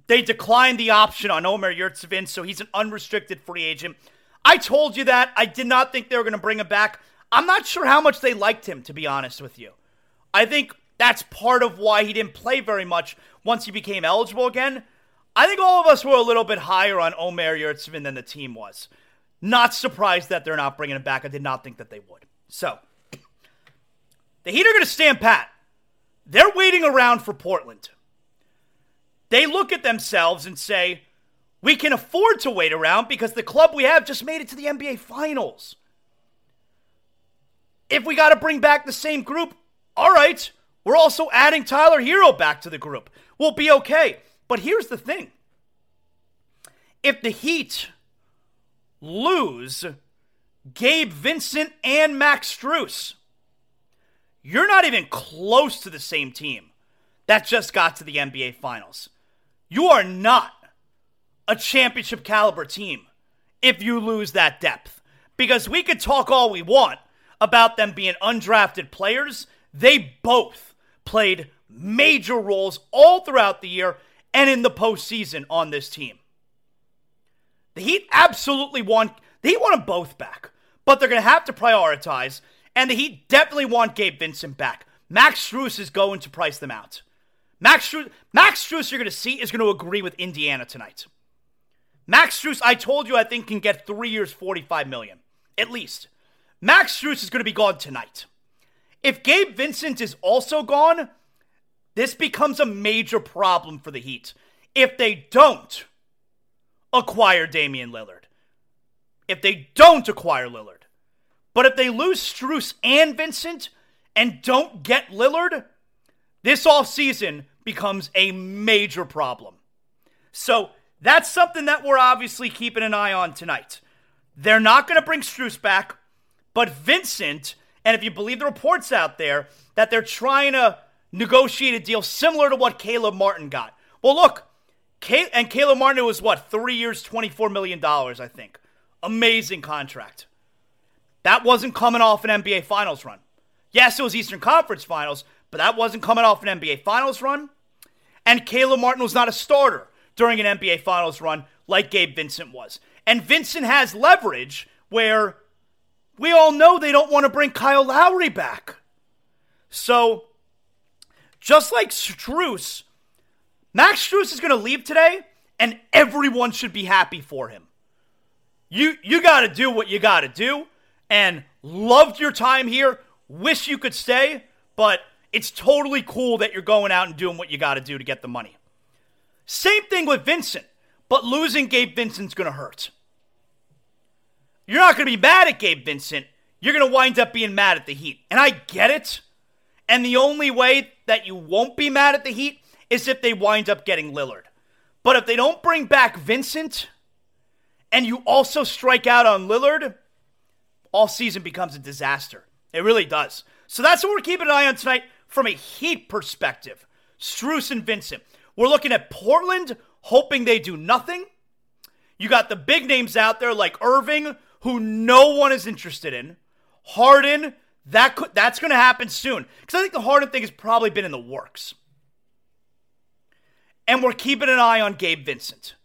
they declined the option on Omer Yurtseven, so he's an unrestricted free agent. I told you that. I did not think they were going to bring him back. I'm not sure how much they liked him, to be honest with you. I think that's part of why he didn't play very much once he became eligible again. I think all of us were a little bit higher on Omer Yurtseven than the team was. Not surprised that they're not bringing him back. I did not think that they would. So, the Heat are going to stand pat. They're waiting around for Portland. They look at themselves and say, we can afford to wait around because the club we have just made it to the NBA Finals. If we got to bring back the same group, all right, we're also adding Tyler Herro back to the group. We'll be okay. But here's the thing if the Heat lose Gabe Vincent and Max Strus, you're not even close to the same team that just got to the NBA Finals. You are not a championship caliber team if you lose that depth. Because we could talk all we want about them being undrafted players. They both played major roles all throughout the year and in the postseason on this team. The Heat absolutely want, they want them both back, but they're going to have to prioritize. And the Heat definitely want Gabe Vincent back. Max Strus is going to price them out. Max Strus, Max Strus, you're going to see, is going to agree with Indiana tonight. Max Strus, I told you, I think can get three years, 45 million at least. Max Strus is going to be gone tonight. If Gabe Vincent is also gone, this becomes a major problem for the Heat. If they don't acquire Damian Lillard, if they don't acquire Lillard, but if they lose Strus and Vincent and don't get Lillard, this offseason becomes a major problem. So that's something that we're obviously keeping an eye on tonight. They're not going to bring Strus back, but Vincent, and if you believe the reports out there, that they're trying to negotiate a deal similar to what Caleb Martin got. Well, look, and Caleb Martin was what, three years, $24 million, I think. Amazing contract. That wasn't coming off an NBA Finals run. Yes, it was Eastern Conference Finals, but that wasn't coming off an NBA Finals run. And Caleb Martin was not a starter during an NBA Finals run like Gabe Vincent was. And Vincent has leverage where we all know they don't want to bring Kyle Lowry back. So just like Strus, Max Strus is going to leave today, and everyone should be happy for him. You you got to do what you got to do, and loved your time here. Wish you could stay, but it's totally cool that you're going out and doing what you got to do to get the money. Same thing with Vincent, but losing Gabe Vincent's going to hurt. You're not going to be mad at Gabe Vincent. You're going to wind up being mad at the Heat. And I get it. And the only way that you won't be mad at the Heat is if they wind up getting Lillard. But if they don't bring back Vincent and you also strike out on Lillard, all season becomes a disaster. It really does. So that's what we're keeping an eye on tonight from a Heat perspective. Strus and Vincent. We're looking at Portland, hoping they do nothing. You got the big names out there like Irving, who no one is interested in. Harden, that could, that's going to happen soon. Because I think the Harden thing has probably been in the works. And we're keeping an eye on Gabe Vincent.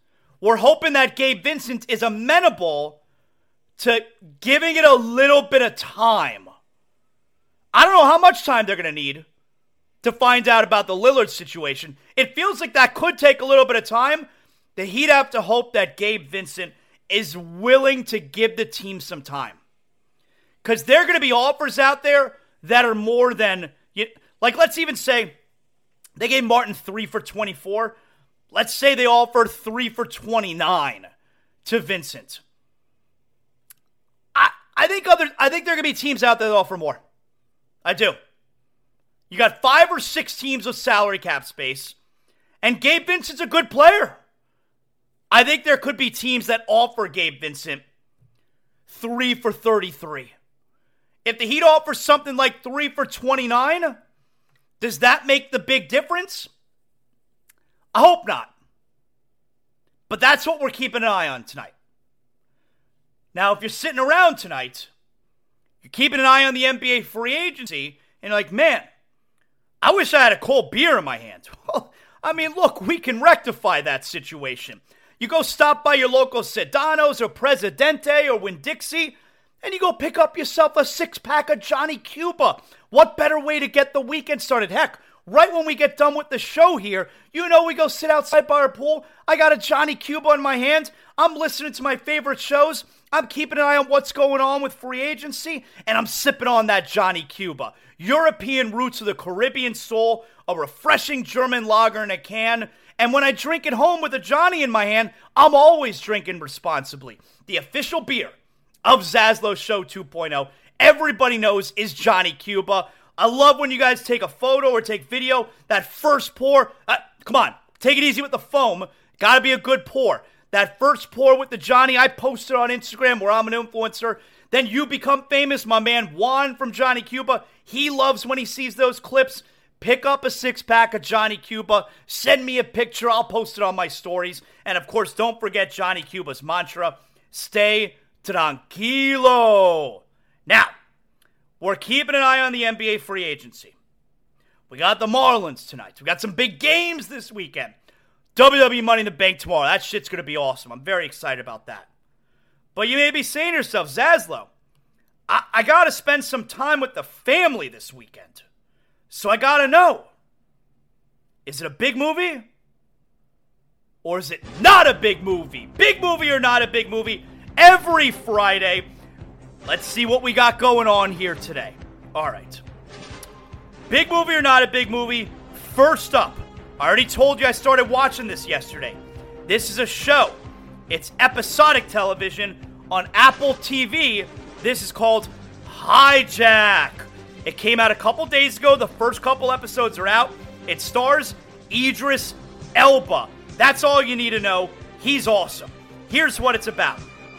We're hoping that Gabe Vincent is amenable to giving it a little bit of time. I don't know how much time they're going to need to find out about the Lillard situation. It feels like that could take a little bit of time. The Heat have to hope that Gabe Vincent is willing to give the team some time. Because there are going to be offers out there that are more than, like, let's even say they gave Martin three for 24. Let's say they offer three for 29 to Vincent. I, think other I think there are gonna be teams out there that offer more. I do. You got five or six teams with salary cap space, and Gabe Vincent's a good player. I think there could be teams that offer Gabe Vincent three for 33. If the Heat offer something like three for 29, does that make the big difference? I hope not. But that's what we're keeping an eye on tonight. Now, if you're sitting around tonight, you're keeping an eye on the NBA free agency, and you're like, man, I wish I had a cold beer in my hand. Well, I mean, look, we can rectify that situation. You go stop by your local Sedano's or Presidente or Winn Dixie, and you go pick up yourself a six pack of Johnny Cuba. What better way to get the weekend started? Heck, right when we get done with the show here, you know we go sit outside by our pool. I got a Johnny Cuba in my hand. I'm listening to my favorite shows. I'm keeping an eye on what's going on with free agency, and I'm sipping on that Johnny Cuba. European roots of the Caribbean soul, a refreshing German lager in a can. And when I drink it home with a Johnny in my hand, I'm always drinking responsibly. The official beer of Zaslow Show 2.0, everybody knows is Johnny Cuba. I love when you guys take a photo or take video. That first pour, uh, come on, take it easy with the foam. Gotta be a good pour. That first pour with the Johnny, I posted on Instagram where I'm an influencer. Then you become famous. My man Juan from Johnny Cuba, he loves when he sees those clips. Pick up a six pack of Johnny Cuba. Send me a picture. I'll post it on my stories. And of course, don't forget Johnny Cuba's mantra stay tranquilo. Now, we're keeping an eye on the NBA free agency. We got the Marlins tonight. We got some big games this weekend. WWE Money in the Bank tomorrow. That shit's going to be awesome. I'm very excited about that. But you may be saying to yourself, Zaslow, I, I got to spend some time with the family this weekend. So I got to know is it a big movie? Or is it not a big movie? Big movie or not a big movie? Every Friday. Let's see what we got going on here today. All right. Big movie or not a big movie? First up, I already told you I started watching this yesterday. This is a show. It's episodic television on Apple TV. This is called Hijack. It came out a couple days ago. The first couple episodes are out. It stars Idris Elba. That's all you need to know. He's awesome. Here's what it's about.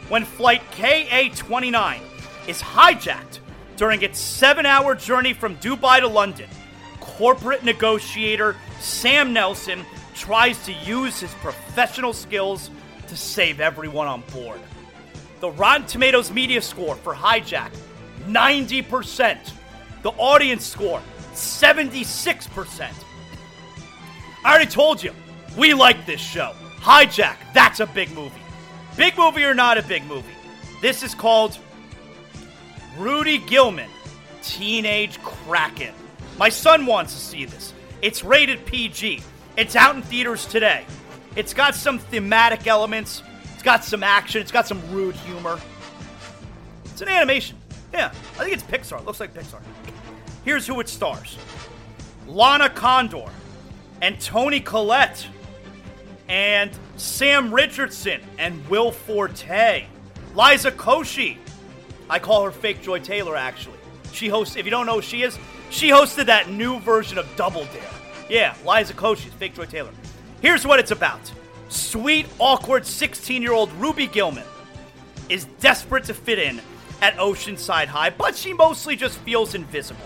When Flight KA 29 is hijacked during its seven hour journey from Dubai to London, corporate negotiator Sam Nelson tries to use his professional skills to save everyone on board. The Rotten Tomatoes media score for Hijack 90%. The audience score 76%. I already told you, we like this show. Hijack, that's a big movie. Big movie or not a big movie? This is called Ruby Gillman, Teenage Kraken. My son wants to see this. It's rated PG. It's out in theaters today. It's got some thematic elements. It's got some action. It's got some rude humor. It's an animation. Yeah, I think it's Pixar. It looks like Pixar. Here's who it stars Lana Condor and Toni Collette and Sam Richardson and Will Forte. Liza Koshy. I call her Fake Joy Taylor, actually. She hosts, if you don't know who she is, she hosted that new version of Double Dare. Yeah, Liza Koshy, Fake Joy Taylor. Here's what it's about sweet, awkward 16 year old Ruby Gillman is desperate to fit in at Oceanside High, but she mostly just feels invisible.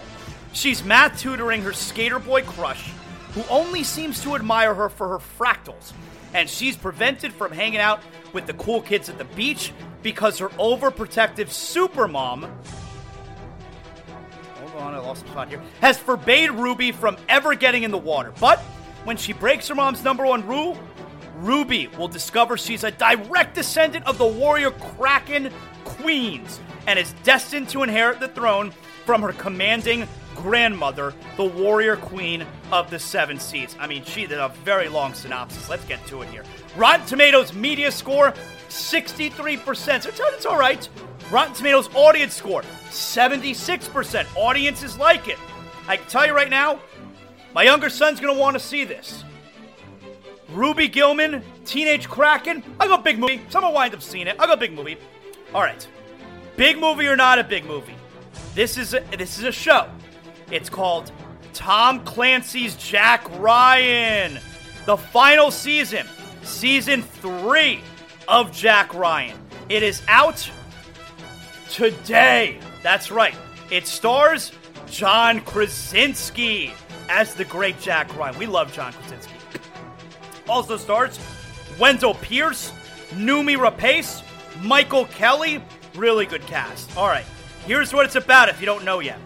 She's math tutoring her skater boy crush, who only seems to admire her for her fractals, and she's prevented from hanging out with the cool kids at the beach because her overprotective supermom Oh, on, I lost spot here, has forbade Ruby from ever getting in the water. But when she breaks her mom's number one rule, Ruby will discover she's a direct descendant of the warrior Kraken Queens and is destined to inherit the throne from her commanding grandmother, the warrior queen of the seven seas. I mean, she did a very long synopsis. Let's get to it here. Rotten Tomatoes media score 63%. So it's all right. Rotten Tomatoes audience score 76%. Audiences like it. I can tell you right now, my younger son's going to want to see this. Ruby Gillman, Teenage Kraken. I go big movie. Someone wind up seeing it. I go big movie. All right. Big movie or not a big movie? This is a, this is a show. It's called Tom Clancy's Jack Ryan. The final season, season 3 of Jack Ryan. It is out today. That's right. It stars John Krasinski as the great Jack Ryan. We love John Krasinski. Also stars Wendell Pierce, Noomi Rapace, Michael Kelly. Really good cast. All right, here's what it's about if you don't know yet.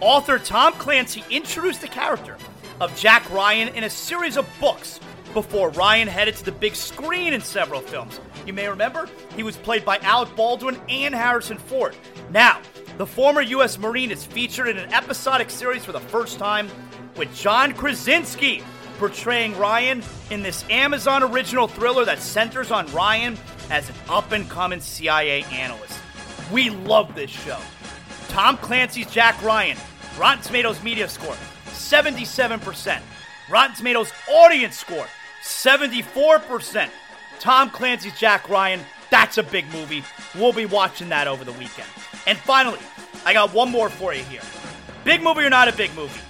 Author Tom Clancy introduced the character of Jack Ryan in a series of books before Ryan headed to the big screen in several films. You may remember he was played by Alec Baldwin and Harrison Ford. Now, the former U.S. Marine is featured in an episodic series for the first time with John Krasinski portraying Ryan in this Amazon original thriller that centers on Ryan as an up and coming CIA analyst. We love this show. Tom Clancy's Jack Ryan, Rotten Tomatoes media score 77%. Rotten Tomatoes audience score 74%. Tom Clancy's Jack Ryan, that's a big movie. We'll be watching that over the weekend. And finally, I got one more for you here. Big movie or not a big movie?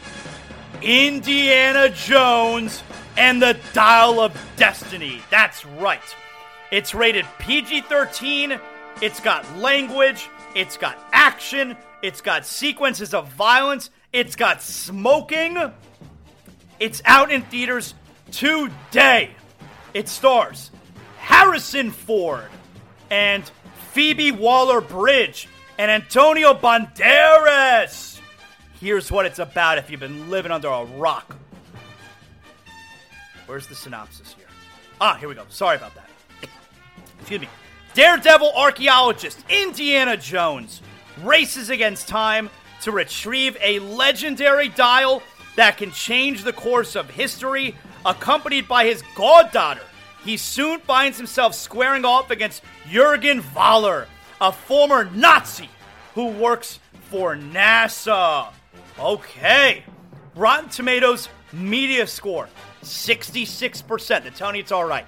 Indiana Jones and the Dial of Destiny. That's right. It's rated PG 13. It's got language. It's got action. It's got sequences of violence. It's got smoking. It's out in theaters today. It stars Harrison Ford and Phoebe Waller Bridge and Antonio Banderas. Here's what it's about if you've been living under a rock. Where's the synopsis here? Ah, here we go. Sorry about that. Excuse me. Daredevil archaeologist Indiana Jones races against time to retrieve a legendary dial that can change the course of history, accompanied by his goddaughter. He soon finds himself squaring off against Jurgen Voller, a former Nazi who works for NASA. Okay. Rotten Tomatoes media score 66%. They're telling you it's all right.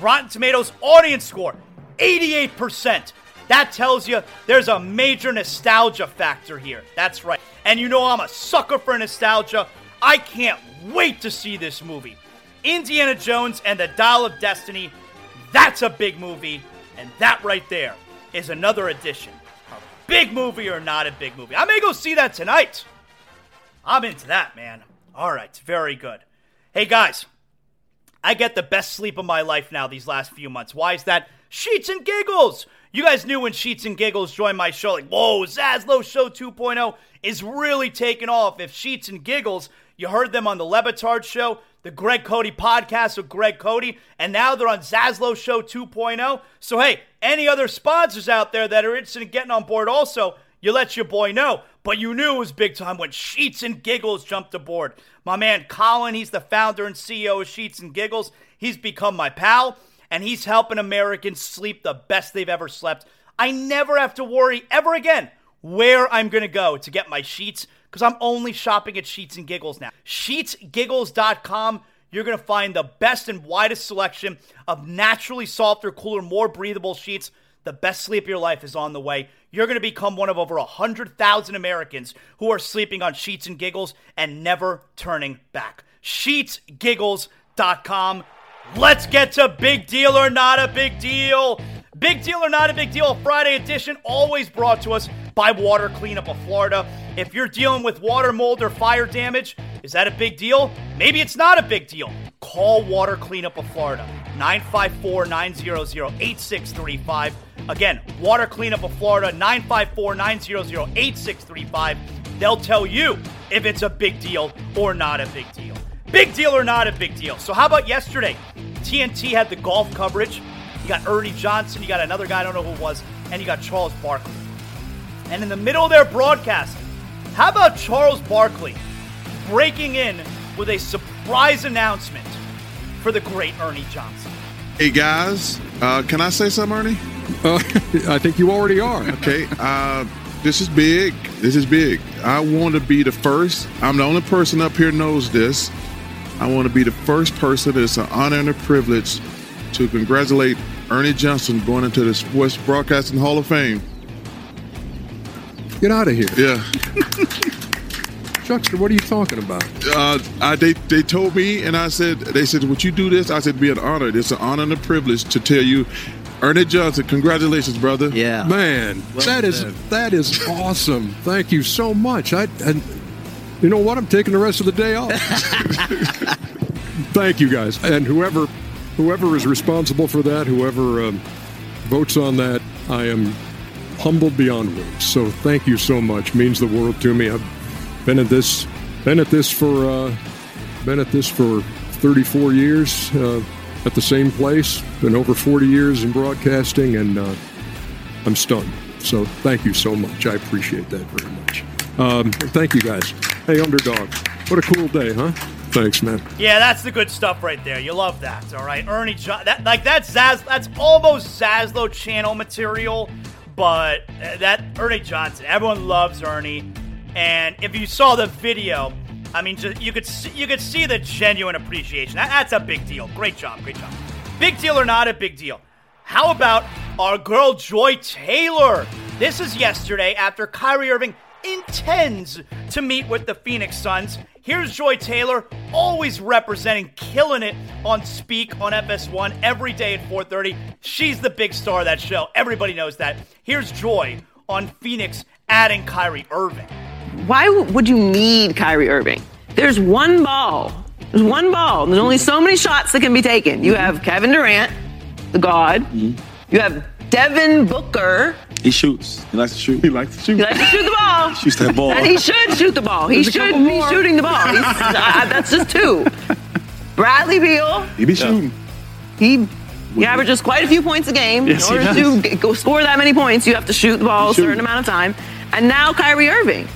Rotten Tomatoes audience score 88%. That tells you there's a major nostalgia factor here. That's right. And you know I'm a sucker for nostalgia. I can't wait to see this movie. Indiana Jones and the Dial of Destiny. That's a big movie. And that right there is another addition. A big movie or not a big movie. I may go see that tonight. I'm into that, man. All right, very good. Hey, guys, I get the best sleep of my life now these last few months. Why is that? Sheets and Giggles. You guys knew when Sheets and Giggles joined my show, like, whoa, Zaslow Show 2.0 is really taking off. If Sheets and Giggles, you heard them on the Le Batard Show, the Greg Cote podcast with Greg Cote, and now they're on Zaslow Show 2.0. So, hey, any other sponsors out there that are interested in getting on board also, you let your boy know. But you knew it was big time when Sheets and Giggles jumped aboard. My man Colin, he's the founder and CEO of Sheets and Giggles. He's become my pal, and he's helping Americans sleep the best they've ever slept. I never have to worry ever again where I'm going to go to get my sheets because I'm only shopping at Sheets and Giggles now. SheetsGiggles.com. You're going to find the best and widest selection of naturally softer, cooler, more breathable sheets. The best sleep of your life is on the way. You're going to become one of over 100,000 Americans who are sleeping on Sheets and Giggles and never turning back. SheetsGiggles.com. Let's get to big deal or not a big deal. Big deal or not a big deal, Friday edition, always brought to us by Water Cleanup of Florida. If you're dealing with water mold or fire damage, is that a big deal? Maybe it's not a big deal. Call Water Cleanup of Florida, 954 900 8635. Again, Water Cleanup of Florida, 954 900 8635. They'll tell you if it's a big deal or not a big deal. Big deal or not a big deal. So, how about yesterday? TNT had the golf coverage. You got Ernie Johnson, you got another guy, I don't know who it was, and you got Charles Barkley. And in the middle of their broadcast, how about Charles Barkley breaking in with a surprise announcement for the great Ernie Johnson? Hey guys, uh, can I say something, Ernie? Uh, I think you already are. Okay, uh, this is big. This is big. I want to be the first. I'm the only person up here knows this. I want to be the first person. It's an honor and a privilege to congratulate Ernie Johnson going into the Sports Broadcasting Hall of Fame. Get out of here. Yeah. Chuckster, what are you talking about? Uh, I, they, they told me, and I said, they said, would you do this? I said, it'd be an honor. It's an honor and a privilege to tell you, Ernie Johnson, congratulations, brother. Yeah. Man, Well that is said. that is awesome. Thank you so much. I and you know what? I'm taking the rest of the day off. Thank you guys. And whoever whoever is responsible for that, whoever um, votes on that, I am humbled beyond words. So thank you so much. Means the world to me. I've been at this been at this for uh, been at this for 34 years uh, at the same place. Been over 40 years in broadcasting, and uh, I'm stunned. So thank you so much. I appreciate that very much. Um, thank you guys. Hey, underdog. What a cool day, huh? Thanks, man. Yeah, that's the good stuff right there. You love that, all right? Ernie John, that like that's Zaz, that's almost Zaslow channel material, but uh, that Ernie Johnson, everyone loves Ernie, and if you saw the video, I mean, you could see, you could see the genuine appreciation. That, that's a big deal. Great job, great job. Big deal or not a big deal? How about our girl Joy Taylor? This is yesterday after Kyrie Irving intends to meet with the Phoenix Suns. Here's Joy Taylor, always representing, killing it on Speak on FS1 every day at 4:30. She's the big star of that show. Everybody knows that. Here's Joy on Phoenix adding Kyrie Irving. Why would you need Kyrie Irving? There's one ball. There's one ball. There's only so many shots that can be taken. You have Kevin Durant, the god. Mm-hmm. You have Devin Booker. He shoots. He likes to shoot. He likes to shoot. He likes to shoot the ball. Shoots that ball. And he should shoot the ball. He There's a should couple be more. shooting the ball. He's, uh, that's just two. Bradley Beal. He be shooting. He he averages quite a few points a game. Yes, In order to g- go score that many points, you have to shoot the ball a Shoot. certain amount of time. And now Kyrie Irving.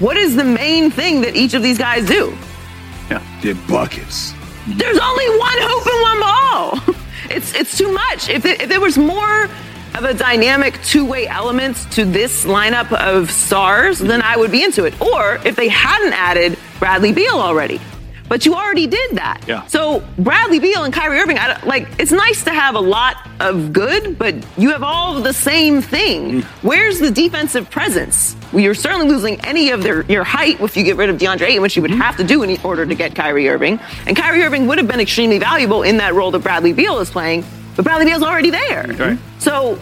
What is the main thing that each of these guys do? Yeah. Did buckets. There's only one hoop and one ball. It's it's too much. If it, if there was more of a dynamic two-way element to this lineup of stars, then I would be into it. Or if they hadn't added Bradley Beal already. But you already did that. Yeah. So Bradley Beal and Kyrie Irving, like it's nice to have a lot of good, but you have all the same thing. Mm. Where's the defensive presence? Well, you're certainly losing any of their your height if you get rid of DeAndre Ayton, which you would mm-hmm. have to do in order to get Kyrie Irving. And Kyrie Irving would have been extremely valuable in that role that Bradley Beal is playing, but Bradley Beal's already there. Right. So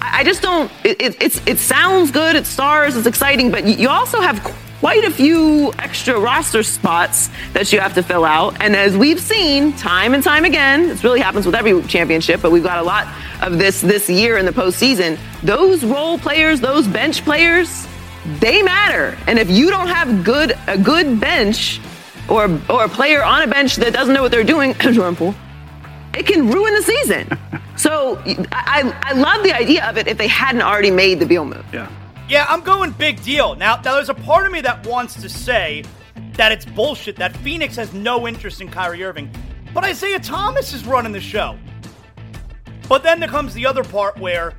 I just don't. It, it, it sounds good. It stars. It's exciting, but you also have quite a few extra roster spots that you have to fill out. And as we've seen time and time again, this really happens with every championship. But we've got a lot of this this year in the postseason. Those role players, those bench players, they matter. And if you don't have good a good bench. Or, or a player on a bench that doesn't know what they're doing, Jordan Poole, it can ruin the season. So I, I love the idea of it if they hadn't already made the Beal move. Yeah. Yeah, I'm going big deal. Now, now there's a part of me that wants to say that it's bullshit, that Phoenix has no interest in Kyrie Irving, but Isaiah Thomas is running the show. But then there comes the other part where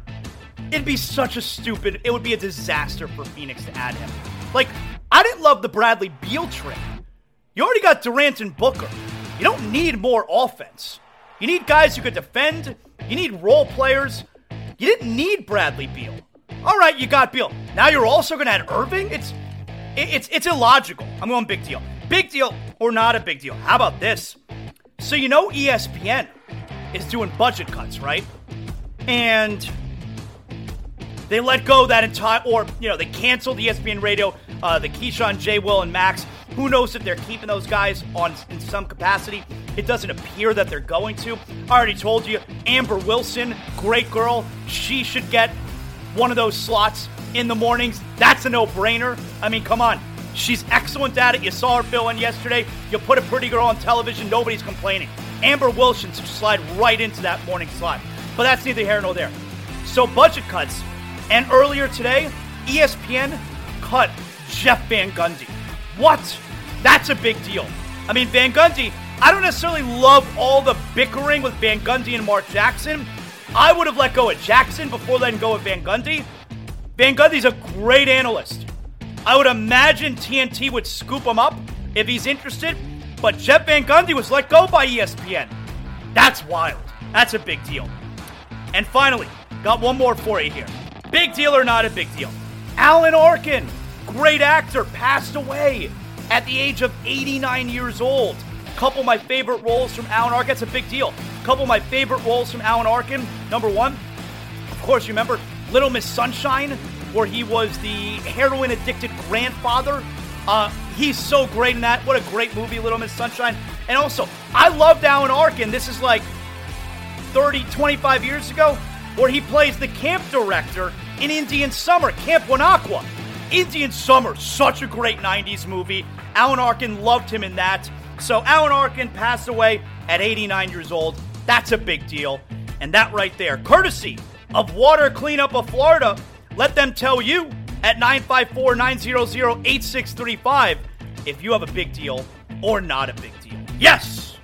it'd be such a stupid, it would be a disaster for Phoenix to add him. Like, I didn't love the Bradley Beal trade. You already got Durant and Booker. You don't need more offense. You need guys who could defend. You need role players. You didn't need Bradley Beal. All right, you got Beal. Now you're also going to add Irving. It's it's it's illogical. I'm going big deal. Big deal or not a big deal. How about this? So you know ESPN is doing budget cuts, right? And they let go that entire, or you know, they canceled ESPN Radio, uh, the Keyshawn, J. Will, and Max. Who knows if they're keeping those guys on in some capacity? It doesn't appear that they're going to. I already told you, Amber Wilson, great girl. She should get one of those slots in the mornings. That's a no-brainer. I mean, come on. She's excellent at it. You saw her fill in yesterday. You put a pretty girl on television, nobody's complaining. Amber Wilson should slide right into that morning slot. But that's neither here nor there. So budget cuts. And earlier today, ESPN cut Jeff Van Gundy. What? That's a big deal. I mean, Van Gundy, I don't necessarily love all the bickering with Van Gundy and Mark Jackson. I would have let go of Jackson before letting go of Van Gundy. Van Gundy's a great analyst. I would imagine TNT would scoop him up if he's interested, but Jeff Van Gundy was let go by ESPN. That's wild. That's a big deal. And finally, got one more for you here. Big deal or not a big deal? Alan Arkin, great actor, passed away at the age of 89 years old. Couple my favorite roles from Alan Arkin. That's a big deal. Couple of my favorite roles from Alan Arkin. Number one, of course, remember Little Miss Sunshine, where he was the heroin addicted grandfather. Uh, he's so great in that. What a great movie, Little Miss Sunshine. And also, I loved Alan Arkin. This is like 30, 25 years ago, where he plays the camp director in Indian Summer, Camp Tamakwa. Indian Summer, such a great 90s movie. Alan Arkin loved him in that. So Alan Arkin passed away at 89 years old. That's a big deal. And that right there, courtesy of Water Cleanup of Florida, let them tell you at 954 900 8635 if you have a big deal or not a big deal. Yes!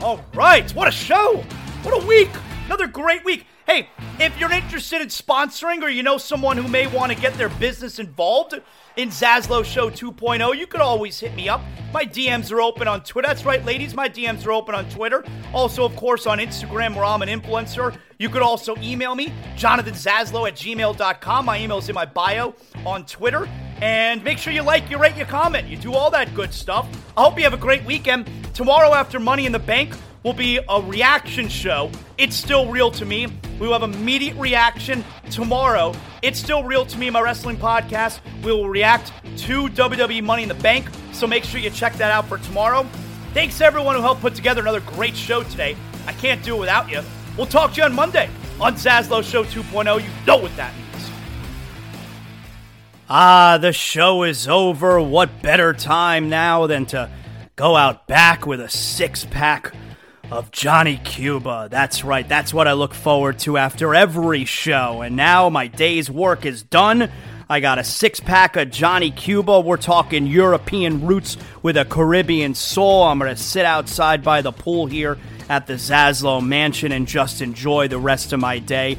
All right, what a show! What a week! Another great week. Hey, if you're interested in sponsoring or you know someone who may want to get their business involved in Zaslow Show 2.0, you could always hit me up. My DMs are open on Twitter. That's right, ladies. My DMs are open on Twitter. Also, of course, on Instagram where I'm an influencer. You could also email me, jonathanzaslow at gmail.com. My email is in my bio on Twitter. And make sure you like, you rate, you comment. You do all that good stuff. I hope you have a great weekend. Tomorrow after Money in the Bank, will be a reaction show. It's still real to me. We will have immediate reaction tomorrow. It's still real to me, my wrestling podcast. We will react to WWE Money in the Bank. So make sure you check that out for tomorrow. Thanks to everyone who helped put together another great show today. I can't do it without you. We'll talk to you on Monday on Zaslow Show 2.0. You know what that means. Ah, the show is over. What better time now than to go out back with a six pack of Johnny Cuba. That's right, that's what I look forward to after every show. And now my day's work is done. I got a six pack of Johnny Cuba. We're talking European roots with a Caribbean soul. I'm going to sit outside by the pool here at the Zaslow Mansion and just enjoy the rest of my day.